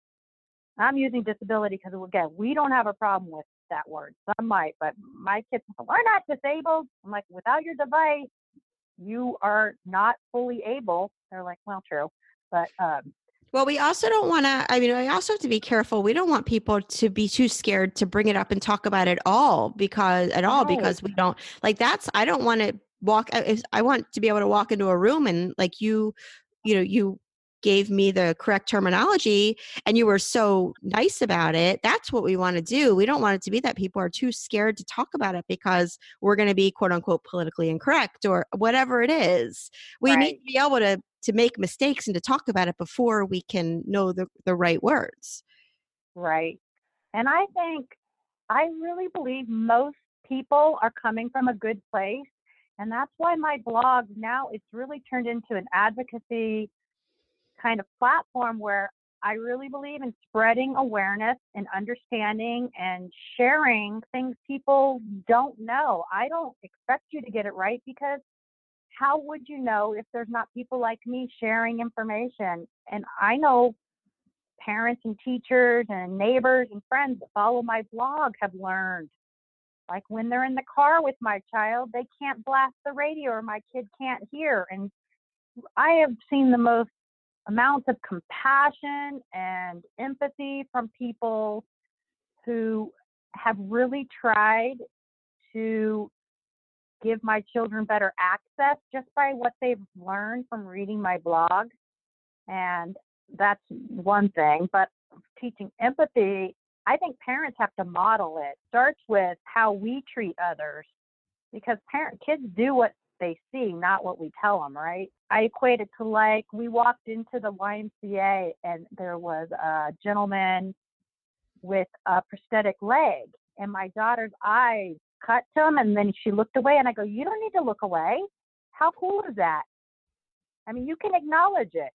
I'm using disability because again, we don't have a problem with that word. Some might, but my kids, we're not disabled. I'm like, without your device, you are not fully able. They're like, well, true, but um, well, we also don't want to, I mean, I also have to be careful. We don't want people to be too scared to bring it up and talk about it all because, at all, because we don't, like, that's, I don't want to walk, I want to be able to walk into a room and, like, you, you know, you gave me the correct terminology and you were so nice about it that's what we want to do we don't want it to be that people are too scared to talk about it because we're going to be quote unquote politically incorrect or whatever it is we right. need to be able to to make mistakes and to talk about it before we can know the, the right words right and i think i really believe most people are coming from a good place and that's why my blog now it's really turned into an advocacy kind of platform where I really believe in spreading awareness and understanding and sharing things people don't know. I don't expect you to get it right because how would you know if there's not people like me sharing information? And I know parents and teachers and neighbors and friends that follow my blog have learned. Like when they're in the car with my child, they can't blast the radio or my kid can't hear. And I have seen the most amounts of compassion and empathy from people who have really tried to give my children better access just by what they've learned from reading my blog. And that's one thing. But teaching empathy, I think parents have to model it. Starts with how we treat others. because parent kids do what they see, not what we tell them, right? I equate it to like we walked into the YMCA and there was a gentleman with a prosthetic leg, and my daughter's eyes cut to him, and then she looked away, and I go, "You don't need to look away. How cool is that?" I mean, you can acknowledge it.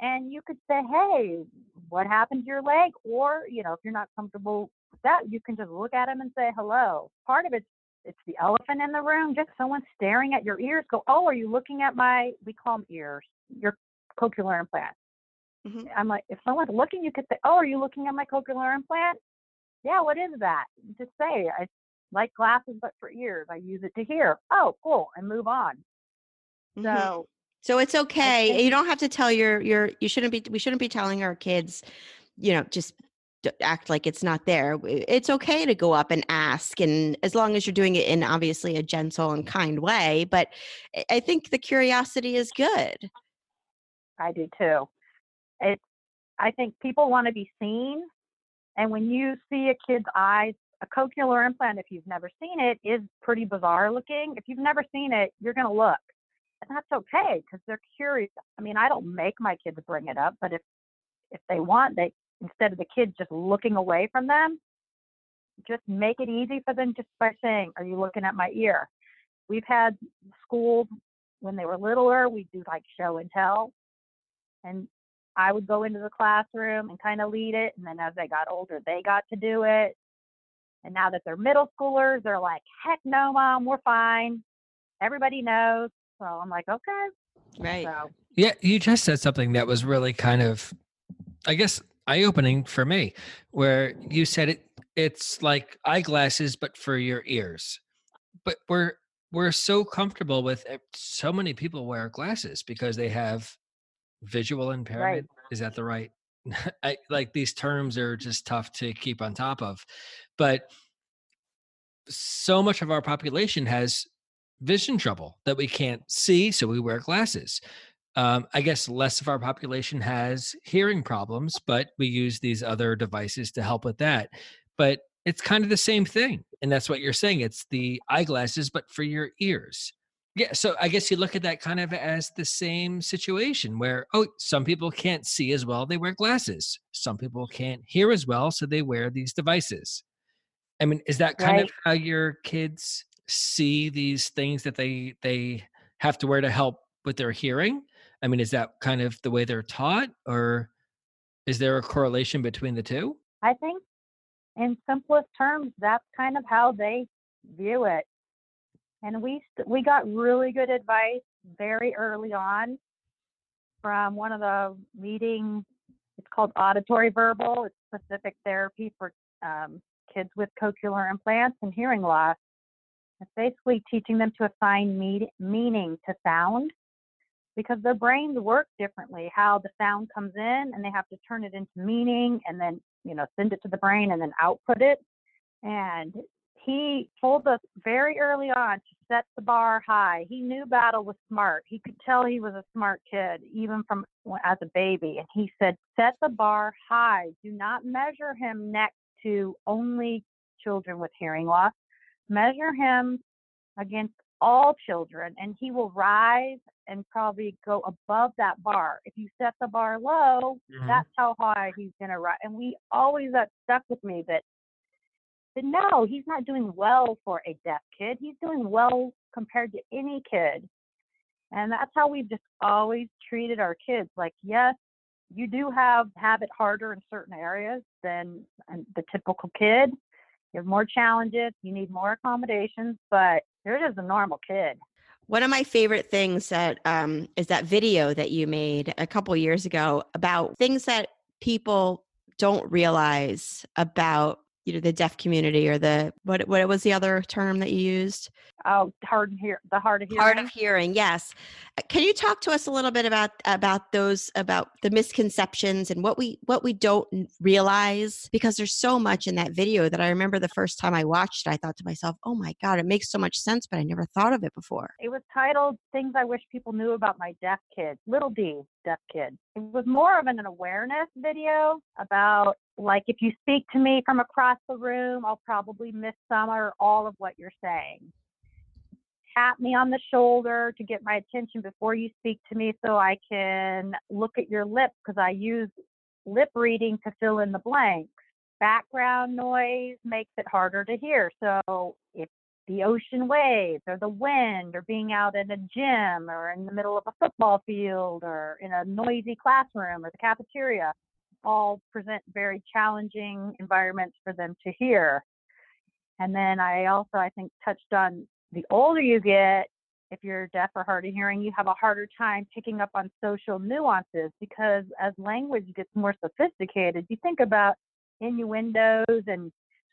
And you could say, hey, what happened to your leg? Or, you know, if you're not comfortable with that, you can just look at him and say hello. Part of it's it's the elephant in the room, just someone staring at your ears. Go, oh, are you looking at my we call them ears, your cochlear implant. Mm-hmm. I'm like, if someone's looking, you could say, oh, are you looking at my cochlear implant? Yeah, what is that? Just say, I like glasses, but for ears. I use it to hear. Oh, cool, and move on. Mm-hmm. So so it's okay. You don't have to tell your your you shouldn't be we shouldn't be telling our kids, you know, just act like it's not there. It's okay to go up and ask and as long as you're doing it in obviously a gentle and kind way, but I think the curiosity is good. I do too. It I think people want to be seen and when you see a kid's eyes a cochlear implant if you've never seen it is pretty bizarre looking. If you've never seen it, you're going to look and that's okay because they're curious. I mean, I don't make my kids bring it up, but if if they want, they instead of the kids just looking away from them, just make it easy for them just by saying, "Are you looking at my ear?" We've had schools when they were littler, we do like show and tell, and I would go into the classroom and kind of lead it, and then as they got older, they got to do it. And now that they're middle schoolers, they're like, "Heck no, mom, we're fine. Everybody knows." So I'm like, okay. Right. So. Yeah, you just said something that was really kind of, I guess, eye opening for me, where you said it. It's like eyeglasses, but for your ears. But we're we're so comfortable with it. so many people wear glasses because they have visual impairment. Right. Is that the right? I, like these terms are just tough to keep on top of, but so much of our population has vision trouble that we can't see, so we wear glasses. Um, I guess less of our population has hearing problems, but we use these other devices to help with that. But it's kind of the same thing. And that's what you're saying. It's the eyeglasses, but for your ears. Yeah. So I guess you look at that kind of as the same situation where, oh, some people can't see as well, they wear glasses. Some people can't hear as well, so they wear these devices. I mean, is that kind right. of how your kids see these things that they they have to wear to help with their hearing? I mean, is that kind of the way they're taught, or is there a correlation between the two? I think, in simplest terms, that's kind of how they view it. And we we got really good advice very early on from one of the leading. It's called auditory verbal. It's specific therapy for um, kids with cochlear implants and hearing loss. It's basically teaching them to assign me- meaning to sound because their brains work differently. How the sound comes in and they have to turn it into meaning and then, you know, send it to the brain and then output it. And he told us very early on to set the bar high. He knew Battle was smart. He could tell he was a smart kid, even from as a baby. And he said, set the bar high. Do not measure him next to only children with hearing loss measure him against all children and he will rise and probably go above that bar. If you set the bar low, mm-hmm. that's how high he's going to rise. And we always that stuck with me that, that no, he's not doing well for a deaf kid. He's doing well compared to any kid. And that's how we've just always treated our kids. Like, yes, you do have have it harder in certain areas than the typical kid, you have more challenges, you need more accommodations, but you're just a normal kid. One of my favorite things that um, is that video that you made a couple years ago about things that people don't realize about you know the deaf community or the what what was the other term that you used? Oh hard hear the hard of hearing hard of hearing? yes. Uh, can you talk to us a little bit about about those about the misconceptions and what we what we don't realize? Because there's so much in that video that i remember the first time i watched it i thought to myself oh my god it makes so much sense but i never thought of it before. It was titled things i wish people knew about my deaf kids little d deaf kid it was more of an awareness video about like if you speak to me from across the room, I'll probably miss some or all of what you're saying. tap me on the shoulder to get my attention before you speak to me so I can look at your lips because I use lip reading to fill in the blanks. Background noise makes it harder to hear. So if the ocean waves or the wind or being out in a gym or in the middle of a football field or in a noisy classroom or the cafeteria all present very challenging environments for them to hear. And then I also, I think, touched on the older you get, if you're deaf or hard of hearing, you have a harder time picking up on social nuances because as language gets more sophisticated, you think about innuendos and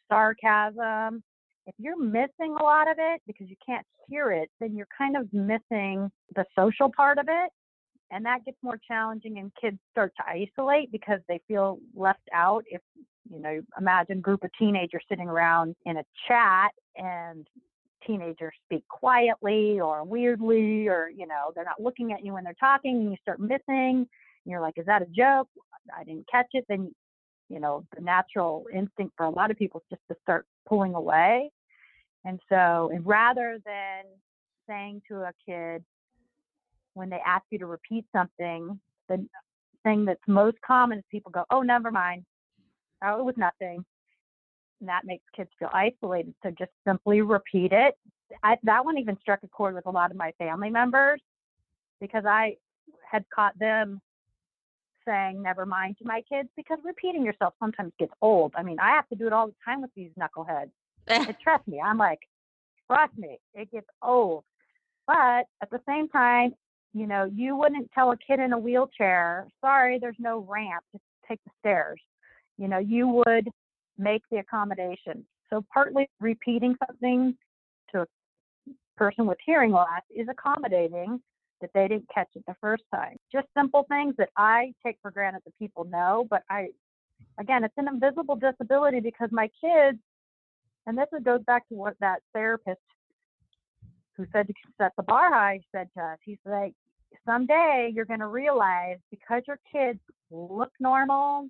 sarcasm. If you're missing a lot of it because you can't hear it, then you're kind of missing the social part of it. And that gets more challenging, and kids start to isolate because they feel left out. If you know, imagine group of teenagers sitting around in a chat and teenagers speak quietly or weirdly or you know they're not looking at you when they're talking and you start missing you're like is that a joke i didn't catch it then you know the natural instinct for a lot of people is just to start pulling away and so and rather than saying to a kid when they ask you to repeat something the thing that's most common is people go oh never mind oh it was nothing and that makes kids feel isolated. So just simply repeat it. I, that one even struck a chord with a lot of my family members because I had caught them saying never mind to my kids because repeating yourself sometimes gets old. I mean, I have to do it all the time with these knuckleheads. And trust me, I'm like, trust me, it gets old. But at the same time, you know, you wouldn't tell a kid in a wheelchair, sorry, there's no ramp, just take the stairs. You know, you would make the accommodation. So partly repeating something to a person with hearing loss is accommodating that they didn't catch it the first time. Just simple things that I take for granted that people know, but I, again, it's an invisible disability because my kids, and this goes back to what that therapist who said to set the bar high said to us. He's like, someday you're going to realize because your kids look normal,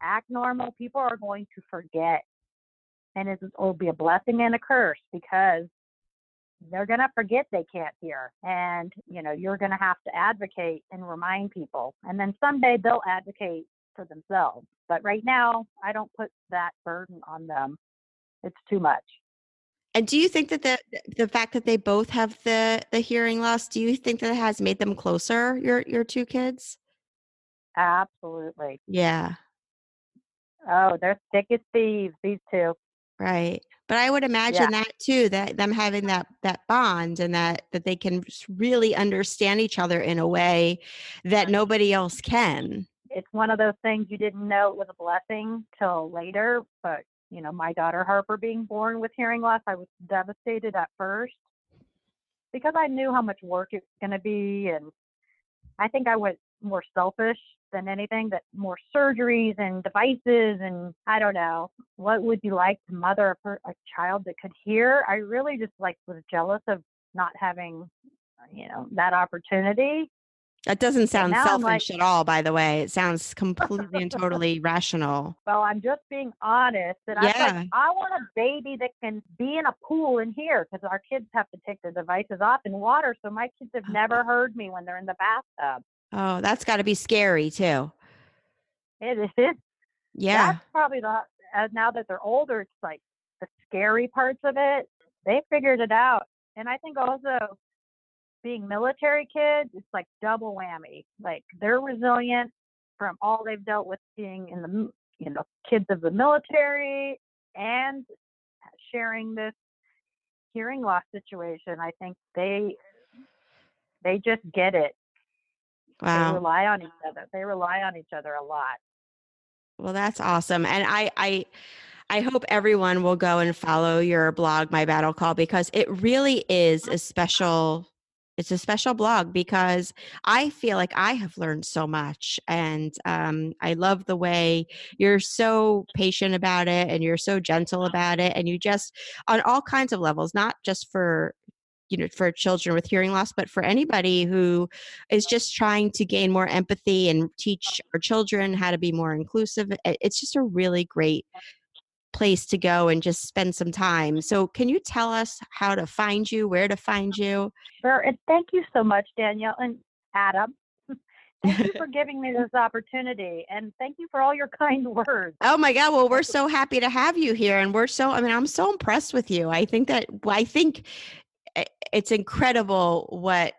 act normal, people are going to forget. And it will be a blessing and a curse because they're going to forget they can't hear. And, you know, you're going to have to advocate and remind people. And then someday they'll advocate for themselves. But right now, I don't put that burden on them. It's too much. And do you think that the the fact that they both have the the hearing loss, do you think that it has made them closer, your your two kids? Absolutely. Yeah. Oh, they're thick as thieves, these two. Right. But I would imagine yeah. that too, that them having that that bond and that that they can really understand each other in a way that nobody else can. It's one of those things you didn't know it was a blessing till later, but you know, my daughter Harper being born with hearing loss, I was devastated at first because I knew how much work it was going to be and I think I was more selfish than anything that more surgeries and devices and I don't know what would you like to mother a, a child that could hear? I really just like was jealous of not having you know that opportunity that doesn't sound selfish like, at all by the way it sounds completely and totally rational well i'm just being honest and yeah. i like i want a baby that can be in a pool in here because our kids have to take their devices off in water so my kids have never heard me when they're in the bathtub Oh, that's got to be scary too. It is. Yeah. That's probably the, uh, now that they're older, it's like the scary parts of it. They figured it out. And I think also being military kids, it's like double whammy. Like they're resilient from all they've dealt with being in the, you know, kids of the military and sharing this hearing loss situation. I think they, they just get it Wow. They rely on each other. They rely on each other a lot. Well, that's awesome. And I I I hope everyone will go and follow your blog, My Battle Call, because it really is a special it's a special blog because I feel like I have learned so much. And um, I love the way you're so patient about it and you're so gentle about it. And you just, on all kinds of levels, not just for you know for children with hearing loss but for anybody who is just trying to gain more empathy and teach our children how to be more inclusive it's just a really great place to go and just spend some time. So, can you tell us how to find you, where to find you? Sure. And thank you so much, Danielle and Adam. Thank you for giving me this opportunity and thank you for all your kind words. Oh my God. Well, we're so happy to have you here. And we're so, I mean, I'm so impressed with you. I think that, I think eh, it's incredible what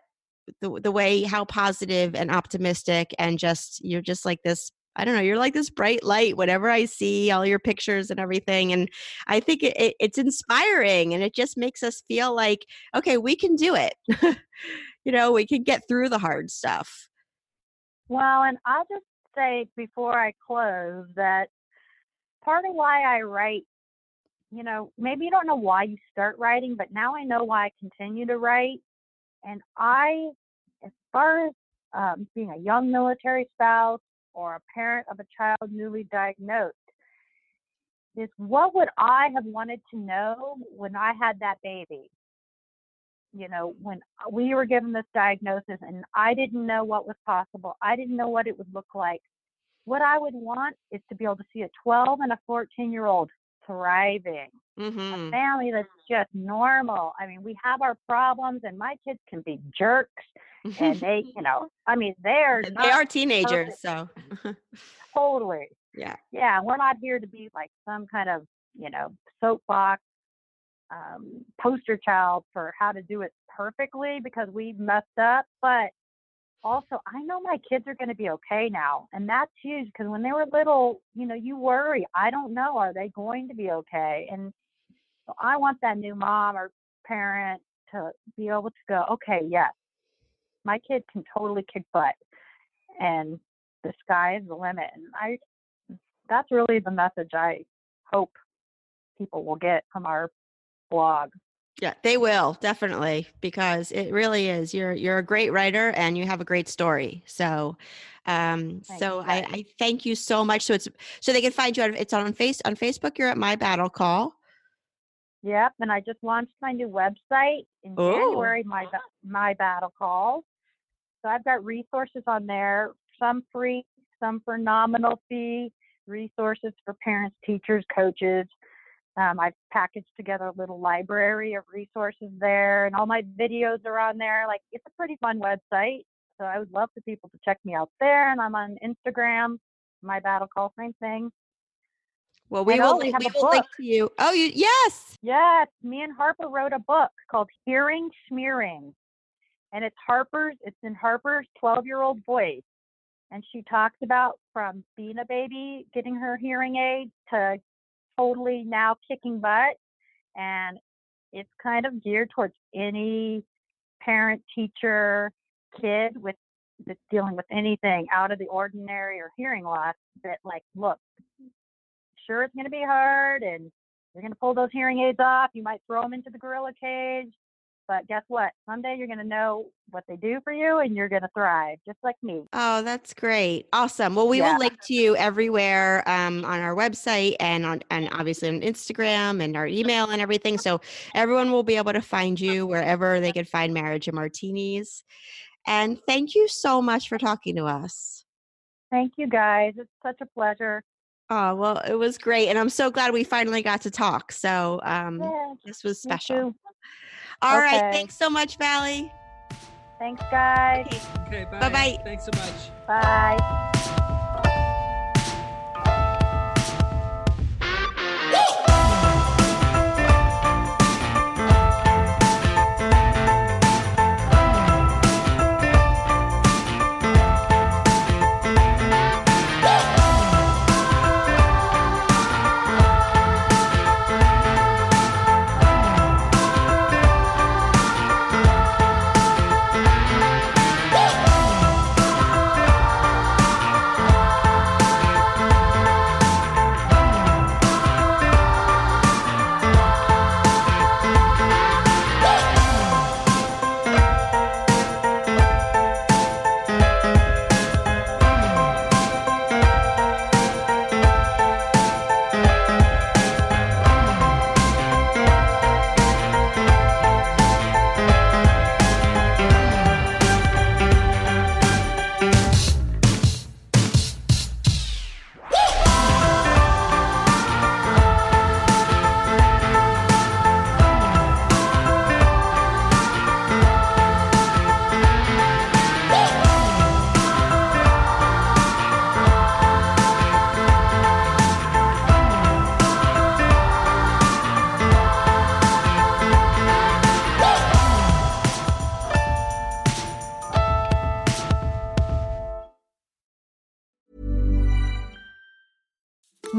the, the way how positive and optimistic and just you're just like this I don't know, you're like this bright light whenever I see all your pictures and everything. And I think it, it, it's inspiring and it just makes us feel like, okay, we can do it. you know, we can get through the hard stuff. Well, and I'll just say before I close that part of why I write, you know, maybe you don't know why you start writing, but now I know why I continue to write. And I, as far as um, being a young military spouse or a parent of a child newly diagnosed, is what would I have wanted to know when I had that baby? you know, when we were given this diagnosis and I didn't know what was possible, I didn't know what it would look like. What I would want is to be able to see a 12 and a 14 year old thriving, Mm-hmm. a family that's just normal. I mean, we have our problems, and my kids can be jerks, and they, you know, I mean, they're they are teenagers. So, totally. yeah. Yeah, we're not here to be like some kind of, you know, soapbox um, poster child for how to do it perfectly because we messed up. But also, I know my kids are going to be okay now. And that's huge because when they were little, you know, you worry. I don't know. Are they going to be okay? And so I want that new mom or parent to be able to go, okay, yes, my kid can totally kick butt. And the sky is the limit. And I, that's really the message I hope people will get from our blog. Yeah, they will definitely because it really is. You're you're a great writer and you have a great story. So, um, so I. I thank you so much. So it's so they can find you. At, it's on face on Facebook. You're at My Battle Call. Yep, and I just launched my new website in Oh. January. My my battle call. So I've got resources on there, some free, some for nominal fee. Resources for parents, teachers, coaches. Um, I've packaged together a little library of resources there, and all my videos are on there. Like it's a pretty fun website. So I would love for people to check me out there. And I'm on Instagram. My battle call, same thing. Well, we And will. oh, link- we will link to you. Oh, you yes. Yes, me and Harper wrote a book called Hearing Smearing. And it's Harper's, it's in Harper's 12 year old voice. And she talks about from being a baby, getting her hearing aid to totally now kicking butt. And it's kind of geared towards any parent, teacher, kid with that's dealing with anything out of the ordinary or hearing loss that like, look, sure it's going to be hard and you're going to pull those hearing aids off. You might throw them into the gorilla cage. But guess what? Someday you're going to know what they do for you and you're going to thrive, just like me. Oh, that's great. Awesome. Well, we Yeah. will link to you everywhere um, on our website and on and obviously on Instagram and our email and everything. So everyone will be able to find you wherever they can find Marriage and Martinis. And thank you so much for talking to us. Thank you guys. It's such a pleasure. Oh, well, it was great. And I'm so glad we finally got to talk. So um, Yeah, this was special. Too. All right. Okay. Thanks so much, Valli. Thanks, guys. Okay, bye. Bye-bye. Thanks so much. Bye.